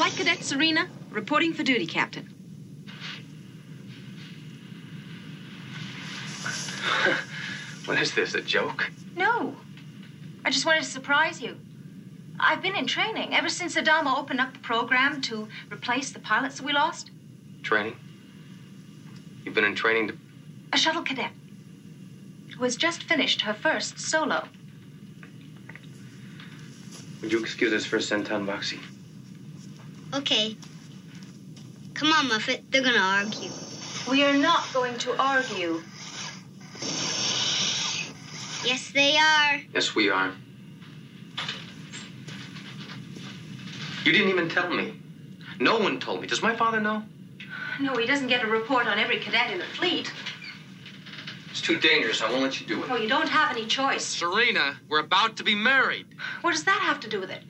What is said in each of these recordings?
Flight Cadet Serena, reporting for duty, Captain. What is this, a joke? No. I just wanted to surprise you. I've been in training ever since Adama opened up the program to replace the pilots that we lost. Training? You've been in training to. A shuttle cadet who has just finished her first solo. Would you excuse us for a centon, Boxy? Okay. Come on, Muffet. They're gonna argue. We are not going to argue. Yes, they are. Yes, we are. You didn't even tell me. No one told me. Does my father know? No, he doesn't get a report on every cadet in the fleet. It's too dangerous. I won't let you do it. Oh, you don't have any choice. Serena, we're about to be married. What does that have to do with it?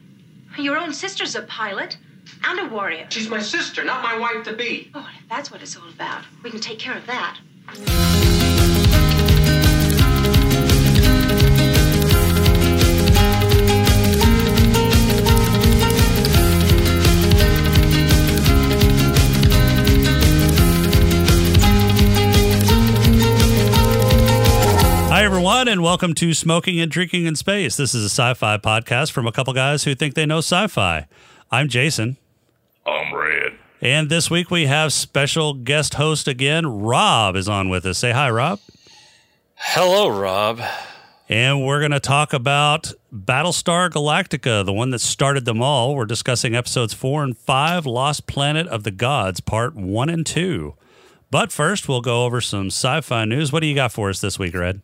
Your own sister's a pilot and a warrior. She's my sister, not my wife to be. Oh, if that's what it's all about, we can take care of that. Hi, everyone, and welcome to Smoking and Drinking in Space. This is a sci fi podcast from a couple guys who think they know sci fi. I'm Jason, I'm red. and this week we have special guest host again. Rob is on with us. Say hi, Rob. Hello, Rob. And we're going to talk about Battlestar Galactica, the one that started them all. We're discussing episodes four and five Lost Planet of the Gods, part one and two. But first, we'll go over some sci fi news. What do you got for us this week, Red?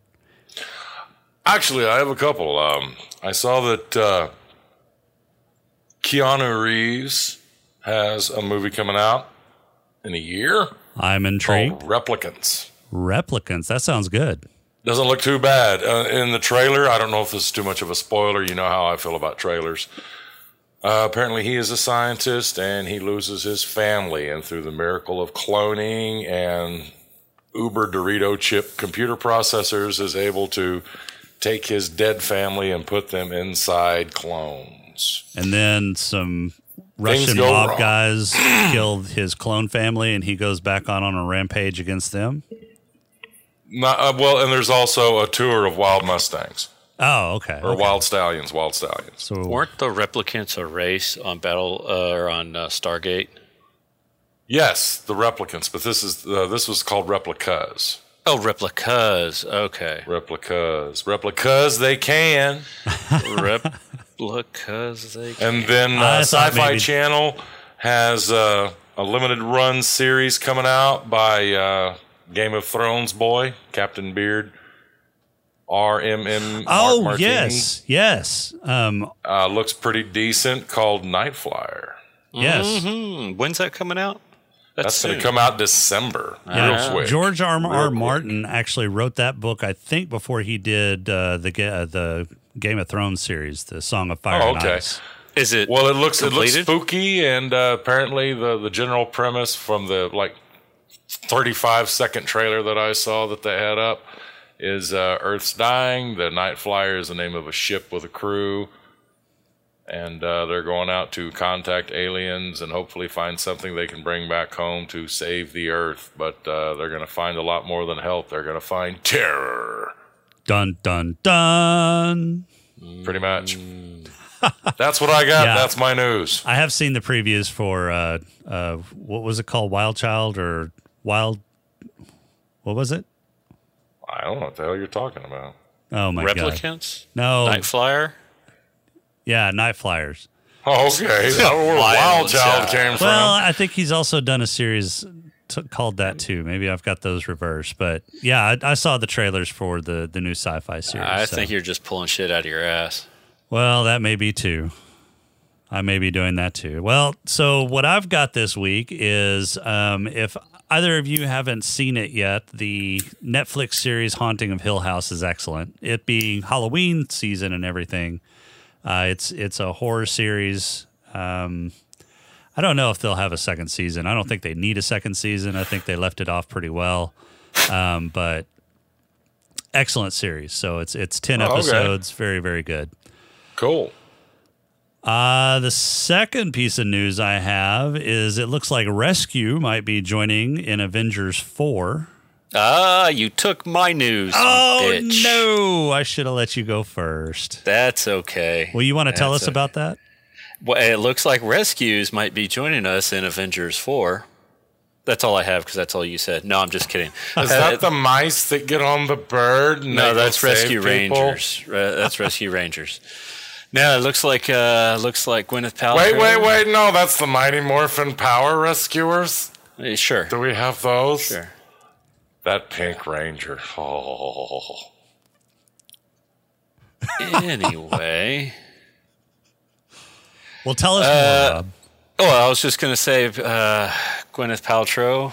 Actually, I have a couple. Um, I saw that uh, Keanu Reeves has a movie coming out in a year I'm intrigued. Replicants. Replicants. That sounds good. Doesn't look too bad. Uh, in the trailer, I don't know if this is too much of a spoiler. You know how I feel about trailers. Uh, apparently, he is a scientist and he loses his family. And through the miracle of cloning and Uber Dorito chip computer processors, is able to take his dead family and put them inside clones. And then some Russian mob wrong. guys killed his clone family, and he goes back on on a rampage against them. Not, uh, well, and there's also a tour of wild Mustangs Oh, okay. or okay. wild stallions. Wild stallions. So Weren't the replicants a race on Battle uh, or on uh, Stargate? Yes, the replicants, but this is uh, this was called replicas. Oh, replicas. Okay, Replicas, replicas, they can. replicas. They. And then I uh, Sci-Fi maybe- Channel has uh, a limited run series coming out by uh, Game of Thrones boy Captain Beard. RMM. oh Mark Martini. yes, yes, um, uh, looks pretty decent. Called Night Flyer. yes. Hmm, when's that coming out? That's going to come out December. Yeah, Real quick. George R. Real R. quick. Martin actually wrote that book, I think, before he did uh, the uh, the Game of Thrones series, the Song of Fire Oh, and okay. Ice. Is it? Well, it looks it looks spooky, and uh, apparently the the general premise from the like thirty five second trailer that I saw that they had up is uh, Earth's dying. The Night Flyer is the name of a ship with a crew, and uh, they're going out to contact aliens and hopefully find something they can bring back home to save the Earth. But uh, they're going to find a lot more than help. They're going to find terror, Dun dun dun. pretty much. That's what I got. Yeah. That's my news. I have seen the previews for uh, uh, what was it called, Wild Child or Wild? What was it? I don't know what the hell you're talking about. Oh my god! replicants. No, Night Flyer. Yeah, Night Flyers. Oh, okay. I where Wild Wild Child Child. came from. Well, I think he's also done a series t- called that too. Maybe I've got those reversed, but yeah, I, I saw the trailers for the the new sci-fi series. I so- think you're just pulling shit out of your ass. Well, that may be too. I may be doing that too. Well, so what I've got this week is um, if either of you haven't seen it yet, the Netflix series Haunting of Hill House is excellent. It being Halloween season and everything, uh, it's it's a horror series. Um, I don't know if they'll have a second season. I don't think they need a second season. I think they left it off pretty well, um, but excellent series. So it's it's ten Oh, okay. episodes, very very good. cool. Uh, the second piece of news I have is it looks like Rescue might be joining in Avengers 4. Ah, you took my news. Oh, bitch. no. I should have let you go first. That's okay. Well, you want to tell That's us about that? Well, it looks like Rescues might be joining us in Avengers 4. That's all I have because that's all you said. No, I'm just kidding. Is Uh, that the mice that get on the bird? and no, that's Rescue people? Rangers. Re- that's Rescue Rangers. No, it looks like uh, looks like Gwyneth Paltrow. Wait, wait, wait! No, that's the Mighty Morphin Power Rescuers. Uh, Sure, Do we have those? sure. That Pink Ranger. Oh, Anyway, Well, tell us Uh, more, Rob. oh, I was just gonna say, uh, Gwyneth Paltrow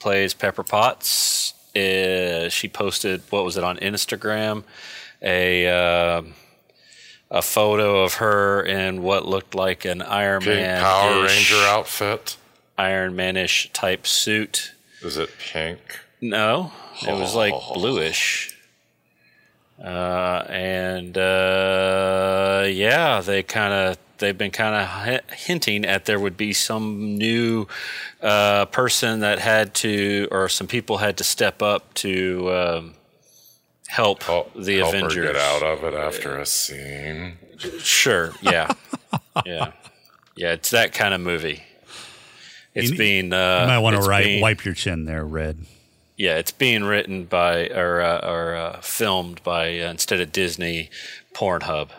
plays Pepper Potts. Uh, she posted what was it on Instagram? A uh, a photo of her in what looked like an Iron Pink Man Power Ranger outfit. Iron Manish type suit. Is it pink? No, it was like bluish. Uh, and uh, yeah, they kind of they've been kind of hinting at there would be some new uh, person that had to, or some people had to step up to um, help Help, the help Avengers her get out of it after a scene. Sure, yeah, yeah, yeah. It's that kind of movie. It's You- being uh, You might want to it's write, being- wipe your chin there, Red. Yeah, it's being written by or uh, or uh, filmed by uh, instead of Disney, Pornhub.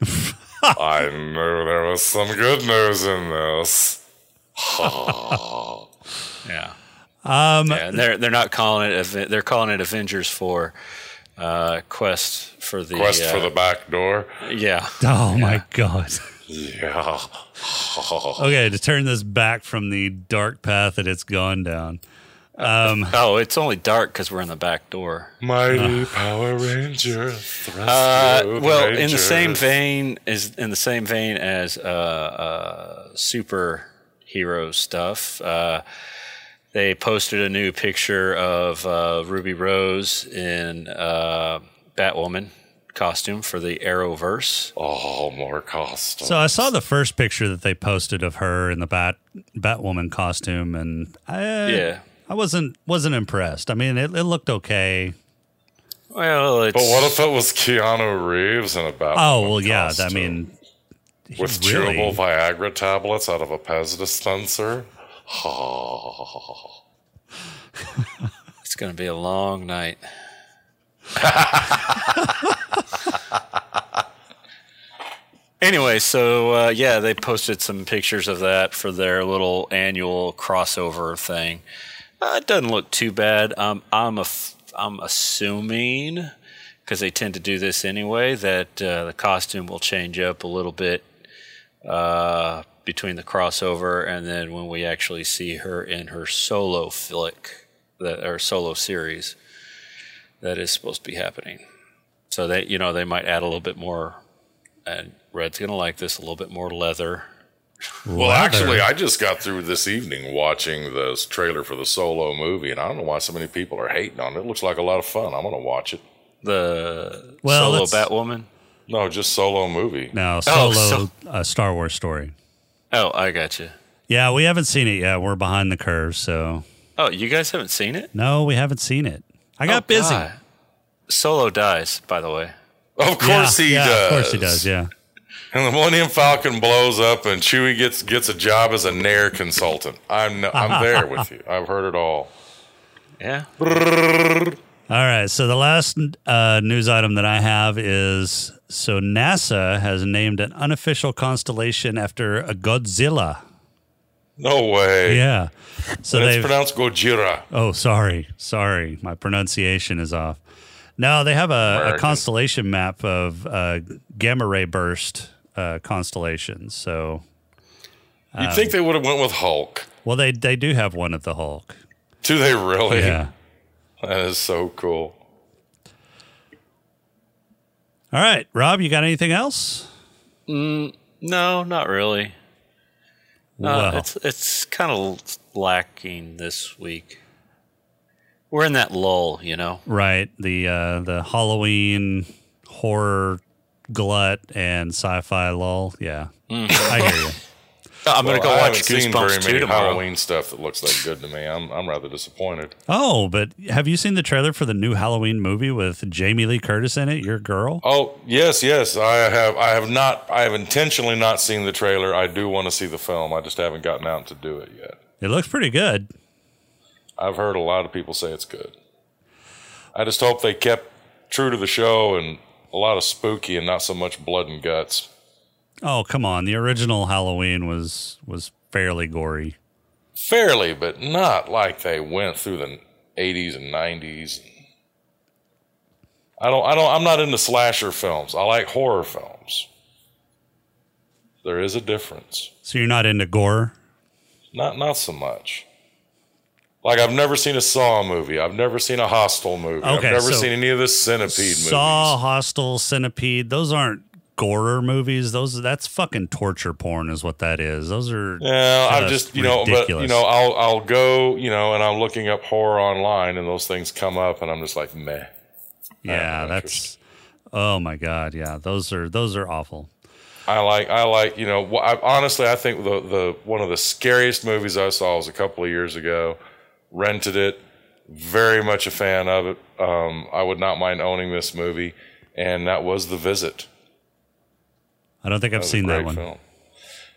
I knew there was some good news in this. Yeah, Um, yeah, they're they're not calling it. They're calling it Avengers for uh, Quest for the Quest uh, for the back door. yeah. Oh, my God. Yeah. Okay, to turn this back from the dark path that it's gone down. Oh, it's only dark because we're in the back door. Mighty Power Ranger. thrust Uh, through well, in the same vein as in the same vein as uh, uh, superhero stuff, uh, they posted a new picture of uh, Ruby Rose in uh, Batwoman costume for the Arrowverse. Oh, more costume. So I saw the first picture that they posted of her in the Bat Batwoman costume, and I, Yeah. I wasn't wasn't impressed. I mean, it, it looked okay. Well, it's but what if it was Keanu Reeves in a Batman? Oh well, yeah. I costume mean, with really- chewable Viagra tablets out of a Pez dispenser. Oh. it's going to be a long night. anyway, so uh, yeah, they posted some pictures of that for their little annual crossover thing. Uh, it doesn't look too bad. Um, I'm a f- I'm assuming because they tend to do this anyway that uh, the costume will change up a little bit uh, between the crossover and then when we actually see her in her solo flick, that or solo series, that is supposed to be happening. So they, you know, they might add a little bit more, and Red's gonna like this a little bit more leather. Well, Leather. actually, I just got through this evening watching this trailer for the solo movie, and I don't know why so many people are hating on it. It looks like a lot of fun. I'm going to watch it. The Well, solo let's- Batwoman. No, just solo movie. no solo so- uh, Star Wars story. Oh, I got you. Yeah, we haven't seen it yet. We're behind the curve, so Oh, you guys haven't seen it? no, we haven't seen it. I got Oh, busy. God. Solo dies, by the way. Of Yeah, course he yeah, does. Of course he does. Yeah. And the Millennium Falcon blows up, and Chewie gets gets a job as a Nair consultant. I'm I'm there with you. I've heard it all. Yeah. All right. So the last uh, news item that I have is so NASA has named an unofficial constellation after a Godzilla. No way. Yeah. So And it's they pronounced Gojira. Oh, sorry, sorry, my pronunciation is off. No, they have a, a constellation map of uh, gamma ray burst uh, constellations. So, You'd think they would have went with Hulk. well, they they do have one of the Hulk. Do they really? Yeah. That is so cool. All right, Rob, you got anything else? No, not really. No, Well. it's it's kind of lacking this week. We're in that lull, you know. Right, the uh, the Halloween horror glut and sci-fi lull. Yeah, mm. I hear you. I'm Well, gonna go I watch haven't seen very Goosebumps 2 many tomorrow. Halloween stuff that looks like good to me. I'm I'm rather disappointed. Oh, but have you seen the trailer for the new Halloween movie with Jamie Lee Curtis in it? Your girl. Oh yes, yes. I have. I have not. I have intentionally not seen the trailer. I do want to see the film. I just haven't gotten out to do it yet. It looks pretty good. I've heard a lot of people say it's good. I just hope they kept true to the show and a lot of spooky and not so much blood and guts. Oh, come on. The original Halloween was was fairly gory. Fairly, but not like they went through the 80s and 90s. I don't. I don't. I'm not into slasher films. I like horror films. There is a difference. So you're not into gore? Not not so much. Like I've never seen a Saw movie. I've never seen a Hostel movie. I've never so seen any of the Centipede Saw, movies. Saw, Hostel, Centipede. Those aren't gore movies. Those that's fucking torture porn, is what that is. Those are Yeah, I've just you know, but you know, I'll I'll go, you know, and I'm looking up horror online, and those things come up, and I'm just like, meh. yeah, that's. Oh my god, yeah, those are those are awful. I like I like you know, I, honestly, I think the the one of the scariest movies I saw was a couple of years ago. Rented it, very much a fan of it. Um, I would not mind owning this movie, and that was The Visit. I don't think I've seen that one. Film.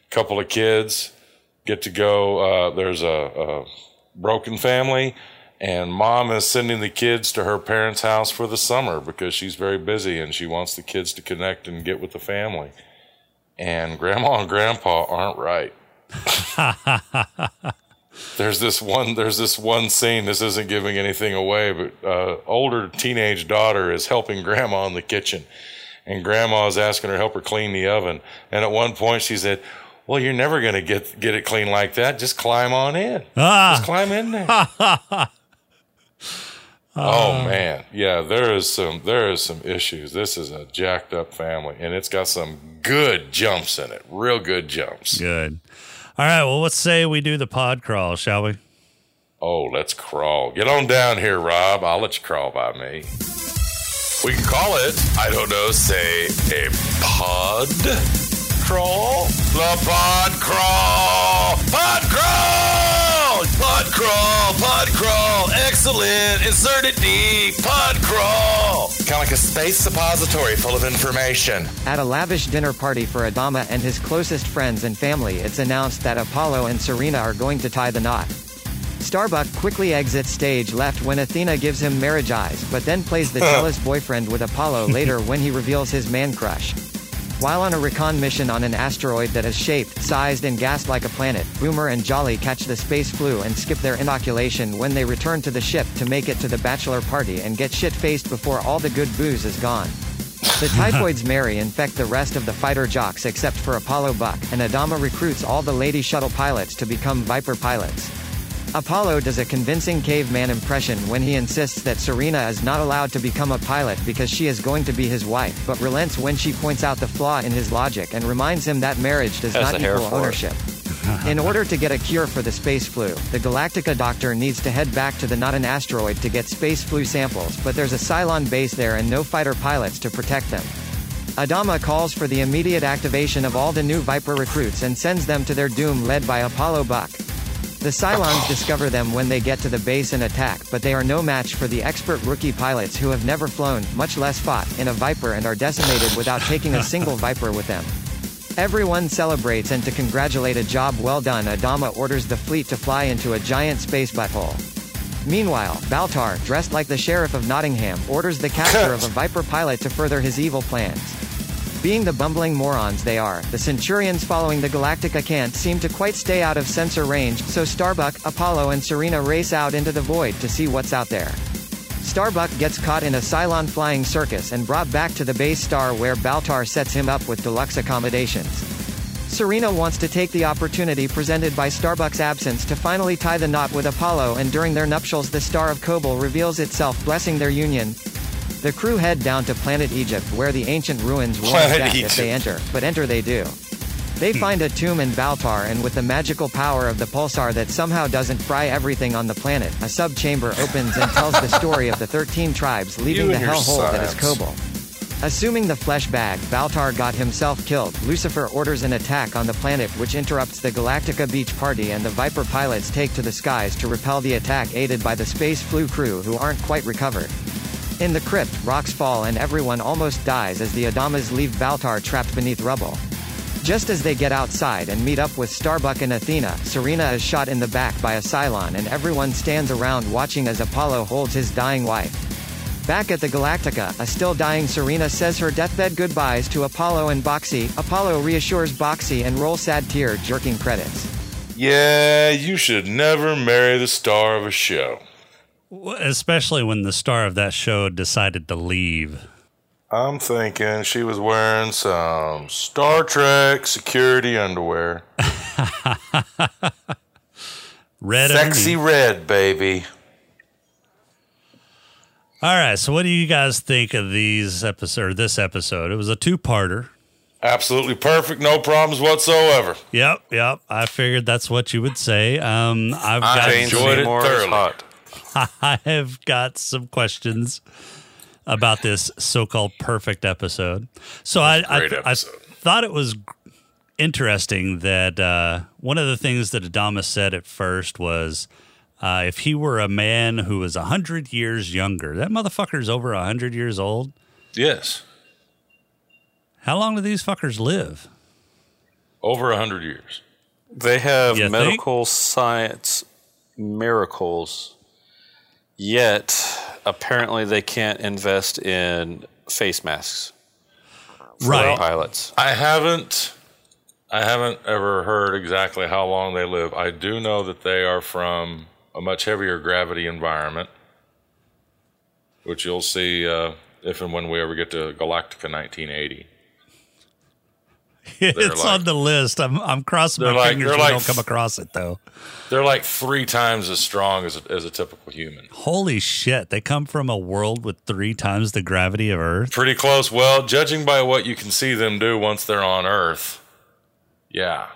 Couple of kids get to go. Uh, there's a, a broken family, and mom is sending the kids to her parents' house for the summer because she's very busy and she wants the kids to connect and get with the family. And grandma and grandpa aren't right. there's this one. There's this one scene. This isn't giving anything away, but uh, older teenage daughter is helping grandma in the kitchen and grandma is asking her to help her clean the oven. And at one point she said, Well, you're never gonna get get it clean like that. Just climb on in. Just Ah, climb in there. oh man. Yeah, there is some there is some issues. This is a jacked up family and it's got some good jumps in it. Real good jumps. good. All right, well, let's say we do the pod crawl, shall we? Oh, let's crawl. Get on down here, Rob. I'll let you crawl by me. We can call it, I don't know, say a pod crawl? The pod crawl! Pod crawl! Pod crawl! Pod crawl! Excellent! Insert it deep! Pod crawl! Kind of like a space suppository full of information. At a lavish dinner party for Adama and his closest friends and family, it's announced that Apollo and Serena are going to tie the knot. Starbuck quickly exits stage left when Athena gives him marriage eyes, but then plays the jealous boyfriend with Apollo later when he reveals his man crush. While on a recon mission on an asteroid that is shaped, sized, and gassed like a planet, Boomer and Jolly catch the space flu and skip their inoculation when they return to the ship to make it to the bachelor party and get shit-faced before all the good booze is gone. The typhoids marry infect the rest of the fighter jocks except for Apollo Buck, and Adama recruits all the lady shuttle pilots to become Viper pilots. Apollo does a convincing caveman impression when he insists that Serena is not allowed to become a pilot because she is going to be his wife, but relents when she points out the flaw in his logic and reminds him that marriage does not equal ownership. In order to get a cure for the space flu, the Galactica doctor needs to head back to the not an asteroid to get space flu samples, but there's a Cylon base there and no fighter pilots to protect them. Adama calls for the immediate activation of all the new Viper recruits and sends them to their doom led by Apollo Buck. The Cylons discover them when they get to the base and attack, but they are no match for the expert rookie pilots who have never flown, much less fought, in a Viper and are decimated without taking a single Viper with them. Everyone celebrates and to congratulate a job well done Adama orders the fleet to fly into a giant space butthole. Meanwhile, Baltar, dressed like the Sheriff of Nottingham, orders the capture of a Viper pilot to further his evil plans. Being the bumbling morons they are, the Centurions following the Galactica can't seem to quite stay out of sensor range, so Starbuck, Apollo and Serena race out into the void to see what's out there. Starbuck gets caught in a Cylon flying circus and brought back to the base star where Baltar sets him up with deluxe accommodations. Serena wants to take the opportunity presented by Starbuck's absence to finally tie the knot with Apollo and during their nuptials the Star of Kobol reveals itself blessing their union. The crew head down to planet Egypt where the ancient ruins Planet death if they enter, but enter they do. They find a tomb in Baltar and with the magical power of the pulsar that somehow doesn't fry everything on the planet, a sub-chamber opens and tells the story of the 13 tribes leaving You the hellhole that is. Kobol. Assuming the flesh bag, Baltar got himself killed, Lucifer orders an attack on the planet which interrupts the Galactica beach party and the Viper pilots take to the skies to repel the attack aided by the Space Flu crew who aren't quite recovered. In the crypt, rocks fall and everyone almost dies as the Adamas leave Baltar trapped beneath rubble. Just as they get outside and meet up with Starbuck and Athena, Serena is shot in the back by a Cylon and everyone stands around watching as Apollo holds his dying wife. Back at the Galactica, a still dying Serena says her deathbed goodbyes to Apollo and Boxy. Apollo reassures Boxy and roll sad tear jerking credits. Yeah, you should never marry the star of a show. Especially when the star of that show decided to leave. I'm thinking she was wearing some Star Trek security underwear. Red Sexy underneath. red, baby. All right, so what do you guys think of these episode or this episode? It was a two-parter. Absolutely perfect, no problems whatsoever. Yep, yep. I figured that's what you would say. Um, I've I got enjoyed it More thoroughly. hot. I have got some questions about this so-called perfect episode. So I, I, great I thought it was interesting that uh, one of the things that Adamas said at first was uh, if he were a man who was 100 years younger, that motherfucker's over 100 years old. Yes, How long do these fuckers live? over a hundred years. They have You think? medical science miracles, yet apparently they can't invest in face masks for Right. pilots. I haven't, I haven't ever heard exactly how long they live. I do know that they are from a much heavier gravity environment, which you'll see uh, if and when we ever get to Galactica 1980. it's like- on the list. I'm I'm crossing my like- fingers we like don't come across it though. They're like three times as strong as a, as a typical human. Holy shit! They come from a world with three times the gravity of Earth. Pretty close. Well, judging by what you can see them do once they're on Earth, yeah.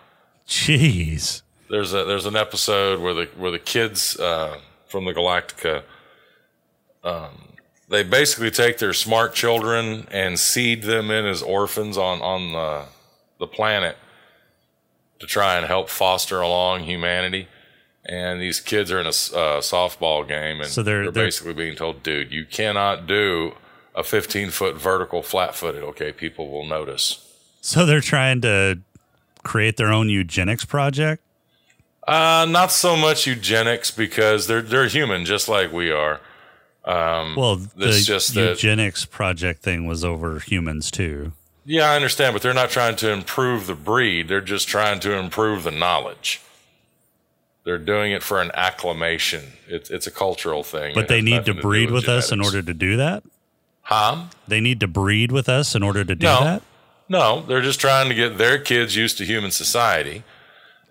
Jeez. There's a there's an episode where the where the kids uh, from the Galactica, um, they basically take their smart children and seed them in as orphans on on the the planet to try and help foster along humanity. And these kids are in a uh, softball game, and So they're- they're, they're- basically being told, "Dude, you cannot do a 15 foot vertical flat footed. Okay, people will notice." So they're trying to create their own eugenics project. Uh, not so much eugenics because they're they're human just like we are. Um, Well, the just that eugenics project thing was over humans too. Yeah, I understand, but they're not trying to improve the breed. They're just trying to improve the knowledge. They're doing it for an acclamation. It's it's a cultural thing. But they need to breed with us in order to do that. Huh? They need to breed with us in order to do No. that. No, they're just trying to get their kids used to human society,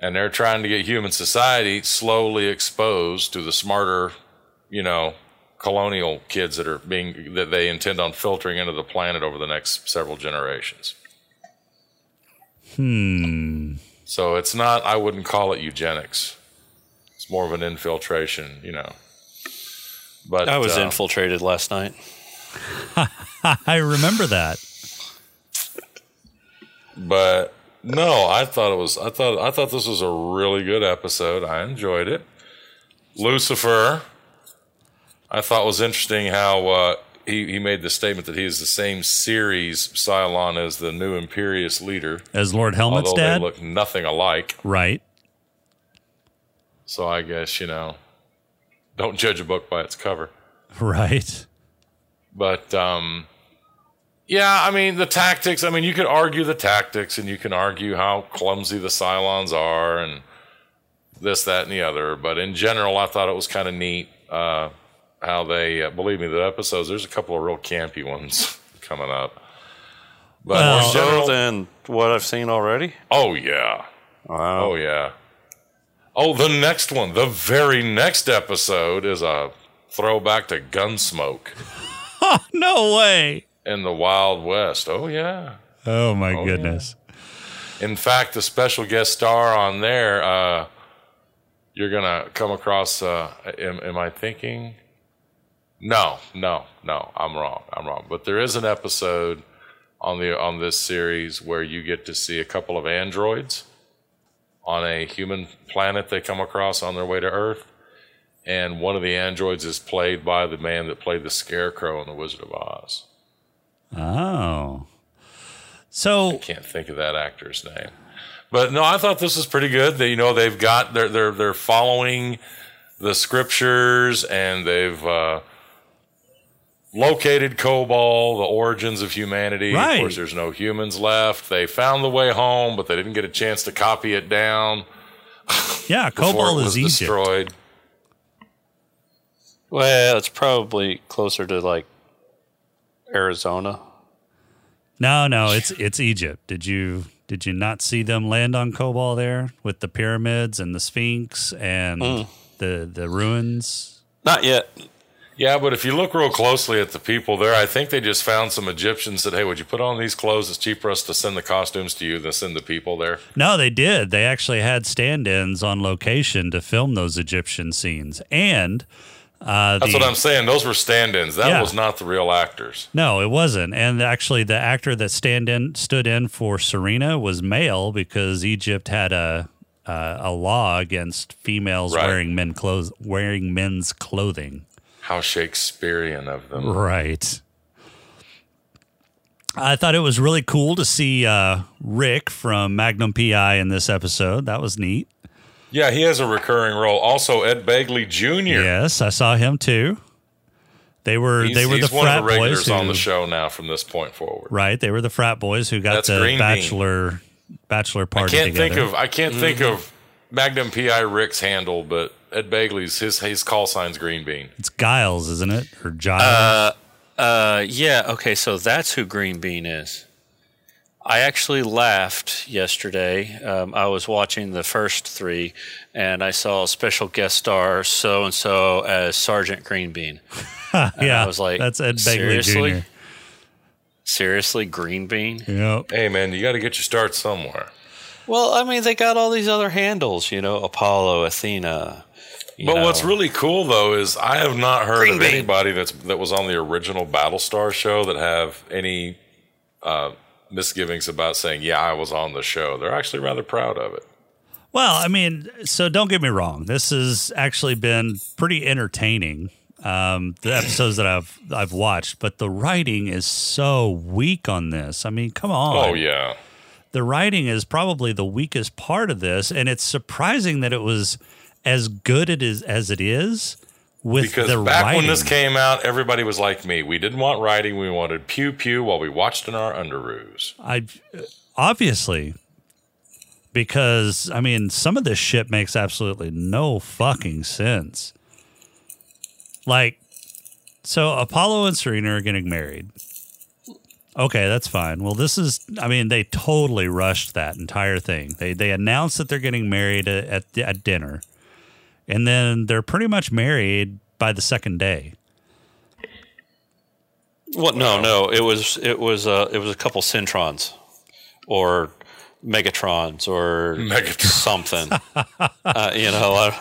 and they're trying to get human society slowly exposed to the smarter, you know, colonial kids that are being that they intend on filtering into the planet over the next several generations. Hmm. So it's not. I wouldn't call it eugenics. It's more of an infiltration, you know. But I was uh, infiltrated last night. I remember that. but no, I thought it was. I thought I thought this was a really good episode. I enjoyed it. Lucifer, I thought was interesting how uh, he he made the statement that he is the same series Cylon as the new Imperious leader, As Lord Helmet's although dad, they look nothing alike. right? So I guess you know, don't judge a book by its cover. Right. But um, yeah, I mean the tactics. I mean, you could argue the tactics, and you can argue how clumsy the Cylons are, and this, that, and the other. But in general, I thought it was kind of neat uh, how they. Uh, believe me, the episodes. There's a couple of real campy ones coming up. But Well- More general, so than what I've seen already. oh yeah, Wow. oh yeah. Oh, the next one, the very next episode is a throwback to Gunsmoke No way. in the Wild West. Oh yeah. Oh my yeah. goodness. In fact, the special guest star on there, uh, you're gonna come across. Uh, am, am I thinking? No, no, no. I'm wrong. I'm wrong. But there is an episode on the on this series where you get to see a couple of androids on a human planet they come across on their way to Earth, and one of the androids is played by the man that played the Scarecrow in The Wizard of Oz. Oh. So I Can't think of that actor's name. But no, I thought this was pretty good. They, you know, they've got they're they're they're following the scriptures and they've uh, located Kobol, the origins of humanity. Right. Of course, there's no humans left. They found the way home, but they didn't get a chance to copy it down. yeah, before Kobol it is Egypt. destroyed. Well, it's probably closer to like Arizona. No, no, it's it's Egypt. Did you did you not see them land on Kobol there with the pyramids and the Sphinx and Mm. the the ruins? Not yet. Yeah, but if you look real closely at the people there, I think they just found some Egyptians said, "Hey, would you put on these clothes? It's cheaper us to send the costumes to you than send the people there." No, they did. They actually had stand-ins on location to film those Egyptian scenes, and uh, That's the- what I'm saying. Those were stand-ins. That Yeah. was not the real actors. No, it wasn't. And actually, the actor that stand in stood in for Serena was male because Egypt had a uh, a law against females Right. wearing men clothes wearing men's clothing. How Shakespearean of them. Right. I thought it was really cool to see uh, Rick from Magnum PI in this episode. That was neat. Yeah, he has a recurring role. Also, Ed Begley Jr. Yes, I saw him too. They were He's, they were he's the one frat of the regulars boys who, on the show now from this point forward. Right, they were the frat boys who got That's the Green Bean. bachelor bachelor I party can't together. think of I can't think Mm-hmm. of Magnum PI Rick's handle, but Ed Begley's, his his call sign's Green Bean. It's Giles, isn't it? Or Giles? Uh, uh, yeah. Okay, so that's who Green Bean is. I actually laughed yesterday. Um, I was watching the first three, and I saw a special guest star so and so as Sergeant Green Bean. And yeah, I was like, that's Ed Begley seriously? Jr. Seriously, Green Bean? Yep. Hey man, you got to get your start somewhere. Well, I mean, they got all these other handles, you know, Apollo, Athena. You But what's really cool though is I have not heard Green of Bean. anybody that's that was on the original Battlestar show that have any uh, misgivings about saying, "Yeah, I was on the show." They're actually rather proud of it. Well, I mean, so don't get me wrong. This has actually been pretty entertaining. Um, the episodes that I've I've watched, but the writing is so weak on this. I mean, come on. Oh yeah. the writing is probably the weakest part of this, and it's surprising that it was as good it is as it is with Because the back writing. when this came out, everybody was like me. We didn't want writing; we wanted pew pew while we watched in our underoos. I obviously because I mean some of this shit makes absolutely no fucking sense. Like so Apollo and Serena are getting married. Okay, that's fine. Well, this is I mean they totally rushed that entire thing. They they announced that they're getting married at at, at dinner. And then they're pretty much married by the second day. Well, no, no. It was it was uh, it was a couple Centrons, or Megatrons, or Megatron. something. uh, you know, uh,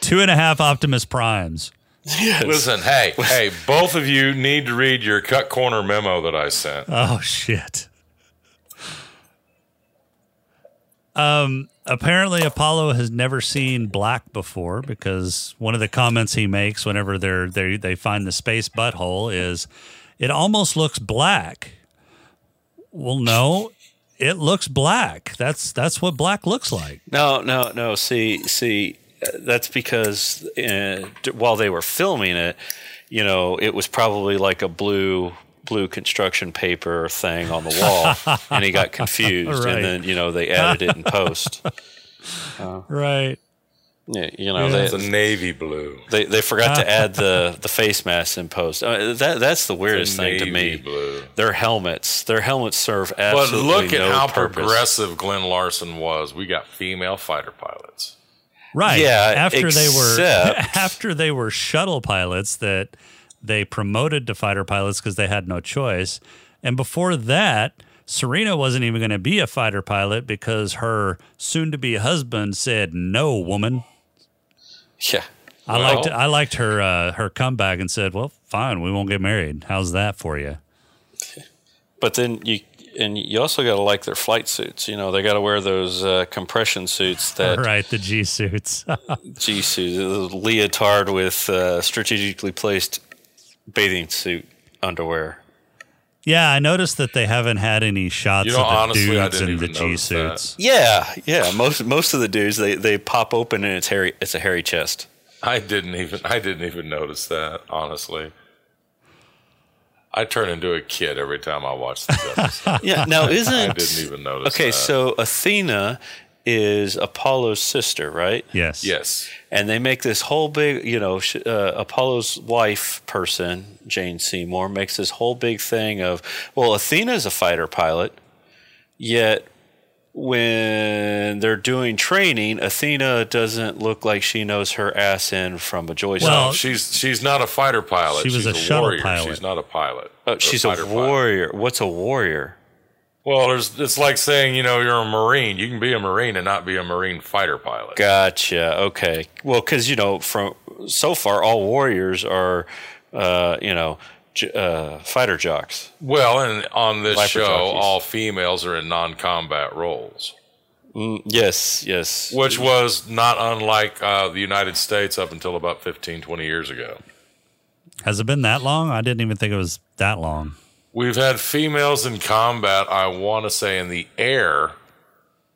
Two and a half Optimus Primes. Listen, hey, hey, both of you need to read your cut corner memo that I sent. Oh shit. Um apparently Apollo has never seen black before because one of the comments he makes whenever they're they they find the space butthole is it almost looks black. Well no, it looks black. That's that's what black looks like. no, no, no. See, see, that's because uh, while they were filming it, you know, it was probably like a blue blue construction paper thing on the wall, and he got confused, Right. and then you know they added it in post. Right. Yeah, you know, It's they, a navy blue. They they forgot to add the the face mask in post. Uh, that that's the weirdest It's a thing to me. blue. Their helmets, their helmets serve But look at no how purpose. progressive Glen Larson was. We got female fighter pilots. Right. Yeah, After they were after they were shuttle pilots that they promoted to fighter pilots because they had no choice. And before that, Serena wasn't even going to be a fighter pilot because her soon to be husband said, "No, woman." Yeah, I Well- liked I liked her uh, her comeback and said, "Well, fine, we won't get married. How's that for you?" but then you and you also got to like their flight suits. You know, they got to wear those uh, compression suits that right, the G suits. G suits, leotard with uh, strategically placed bathing suit underwear. yeah, I noticed that they haven't had any shots You know, of the honestly, dudes in the G notice that. suits. Yeah, yeah. Most most of the dudes they, they pop open and it's hairy. It's a hairy chest. I didn't even I didn't even notice that, honestly. I turn into a kid every time I watch these episodes. Yeah. Now isn't I didn't even notice. okay? that. So Athena is Apollo's sister, right? Yes. yes, And they make this whole big, you know, uh, Apollo's wife person, Jane Seymour, makes this whole big thing of, well, Athena's a fighter pilot, yet when they're doing training, Athena doesn't look like she knows her ass in from a joystick. Well, she's she's not a fighter pilot. She was she's a shuttle warrior. pilot. She's not a pilot. Oh, she's a fighter pilot. warrior. What's a warrior? Well, there's it's like saying you know you're a marine. You can be a marine and not be a marine fighter pilot. Gotcha. Okay. Well, because you know, from so far, all warriors are, uh, you know, j- uh, fighter jocks. Well, and on this Viper show, jockeys. all females are in non-combat roles, Mm, yes. Yes. which was not unlike uh, the United States up until about 15, 20 years ago. Has it been that long? I didn't even think it was that long. We've had females in combat. I want to say in the air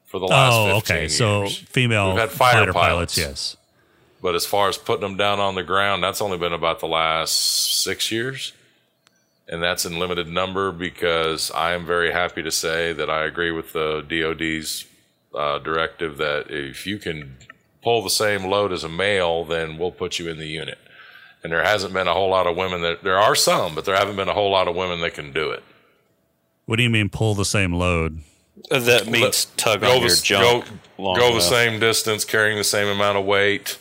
for the last Oh, 15 okay. So female We've had fighter fighter, pilots. pilots. Yes. But as far as putting them down on the ground, that's only been about the last six years. And that's in limited number because I am very happy to say that I agree with the DOD's uh, directive that if you can pull the same load as a male, then we'll put you in the unit. And there hasn't been a whole lot of women that, there are some, but there haven't been a whole lot of women that can do it. What do you mean pull the same load? Uh, That means tug go on the, your junk. Go, long go the same distance, carrying the same amount of weight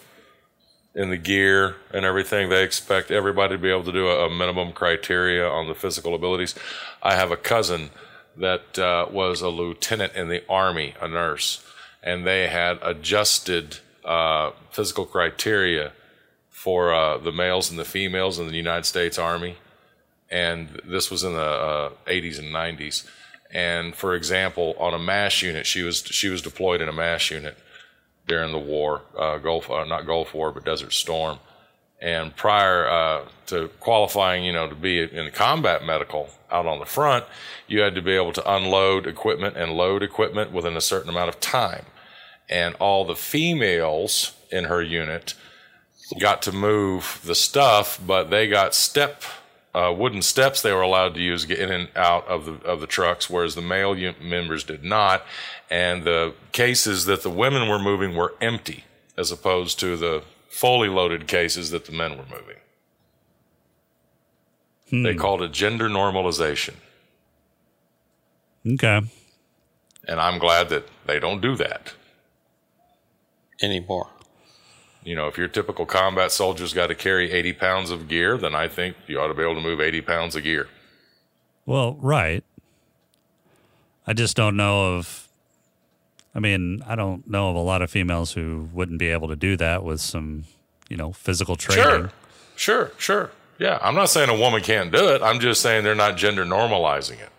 in the gear and everything. They expect everybody to be able to do a, a minimum criteria on the physical abilities. I have a cousin that uh, was a lieutenant in the army, a nurse, and they had adjusted uh, physical criteria for uh, the males and the females in the United States Army and this was in the uh, 80s and 90s. And for example, on a MASH unit, she was she was deployed in a MASH unit during the war, uh, Gulf uh, not Gulf War, but Desert Storm. And prior uh, to qualifying, you know, to be in combat medical out on the front, you had to be able to unload equipment and load equipment within a certain amount of time. And all the females in her unit got to move the stuff, but they got step uh, wooden steps they were allowed to use to get in and out of the of the trucks, whereas the male u- members did not. And the cases that the women were moving were empty, as opposed to the fully loaded cases that the men were moving. They called it gender normalization, Okay. and I'm glad that they don't do that. anymore. You know, if your typical combat soldier's got to carry 80 pounds of gear, then I think you ought to be able to move 80 pounds of gear. Well, right. I just don't know of. I mean, I don't know of a lot of females who wouldn't be able to do that with some, you know, physical training. Sure, sure, sure. Yeah, I'm not saying a woman can't do it. I'm just saying they're not gender normalizing it.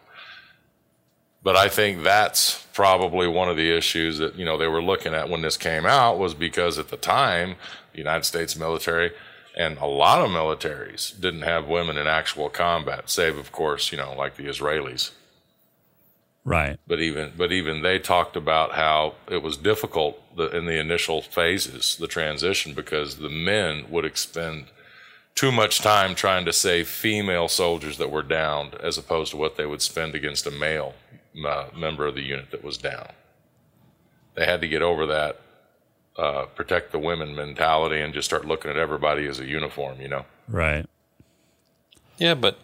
But I think that's probably one of the issues that you know they were looking at when this came out was because at the time the United States military and a lot of militaries didn't have women in actual combat, save of course you know like the Israelis. Right. But even but even they talked about how it was difficult in the initial phases, the transition, because the men would expend too much time trying to save female soldiers that were downed, as opposed to what they would spend against a male uh, member of the unit that was down. They had to get over that uh, protect the women mentality and just start looking at everybody as a uniform, you know. Right. Yeah, but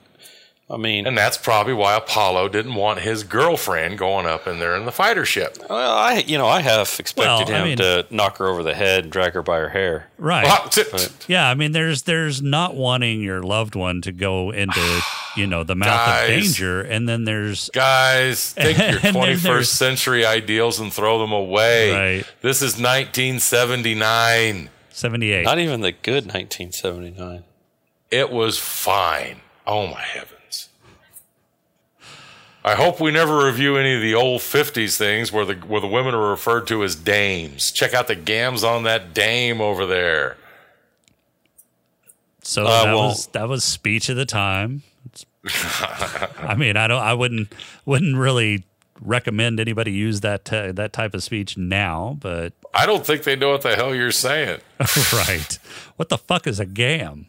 I mean, And that's probably why Apollo didn't want his girlfriend going up in there in the fighter ship. well, I you know I have expected Well, I him mean- to knock her over the head and drag her by her hair. Right. Well, t- t- Yeah, I mean, there's there's not wanting your loved one to go into you know the mouth Guys. of danger, and then there's Guys, take your 21st century ideals and throw them away. Right. This is 1979. 78. Not even the good 1979. It was fine. Oh my heavens. I hope we never review any of the old '50s things where the where the women are referred to as dames. Check out the gams on that dame over there. So Uh, that well- was that was speech of the time. I mean, I don't, I wouldn't, wouldn't really recommend anybody use that t- that type of speech now. But I don't think they know what the hell you're saying. right, what the fuck is a gam?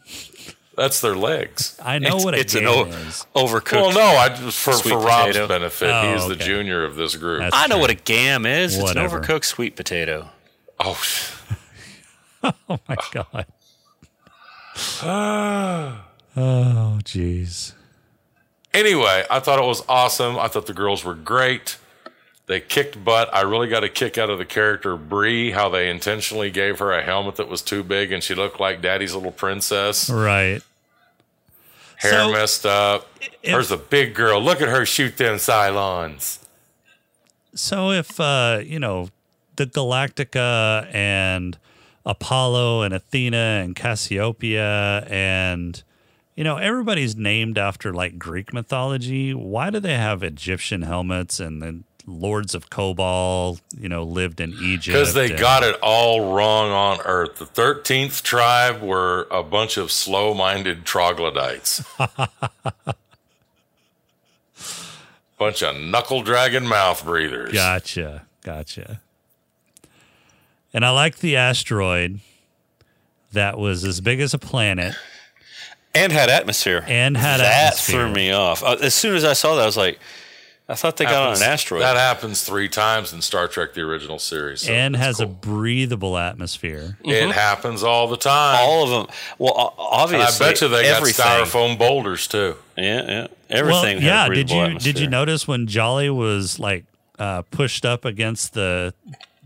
That's their legs. I know it's, what a it's gam an o- is. overcooked. Well, no, I just for for Rob's potato. benefit, Oh, he's the junior of this group. That's I know true. what a gam is. Whatever. It's an overcooked sweet potato. oh, Oh my god. oh jeez. Anyway, I thought it was awesome. I thought the girls were great. They kicked butt. I really got a kick out of the character Bree, how they intentionally gave her a helmet that was too big and she looked like daddy's little princess. Right. Hair So, messed up. if- There's a big girl. Look at her shoot them Cylons. So if uh, you know, the Galactica and Apollo and Athena and Cassiopeia and you know, everybody's named after like Greek mythology. Why do they have Egyptian helmets and the lords of Kobol, you know, lived in Egypt? Because they and- got it all wrong on Earth. The 13th tribe were a bunch of slow minded troglodytes. bunch of knuckle dragging mouth breathers. Gotcha. Gotcha. And I like the asteroid that was as big as a planet And had atmosphere. and had that atmosphere. threw me off. Uh, as soon as I saw that, I was like, I thought they got on an asteroid. That happens three times in Star Trek, the original series. so and it's has a breathable atmosphere. It happens all the time. All of them. Well, o- and I obviously, bet you they everything. got styrofoam boulders too. Yeah, yeah. Everything. Well, had yeah. a Did breathable you did you notice when Jolly was like uh, pushed up against the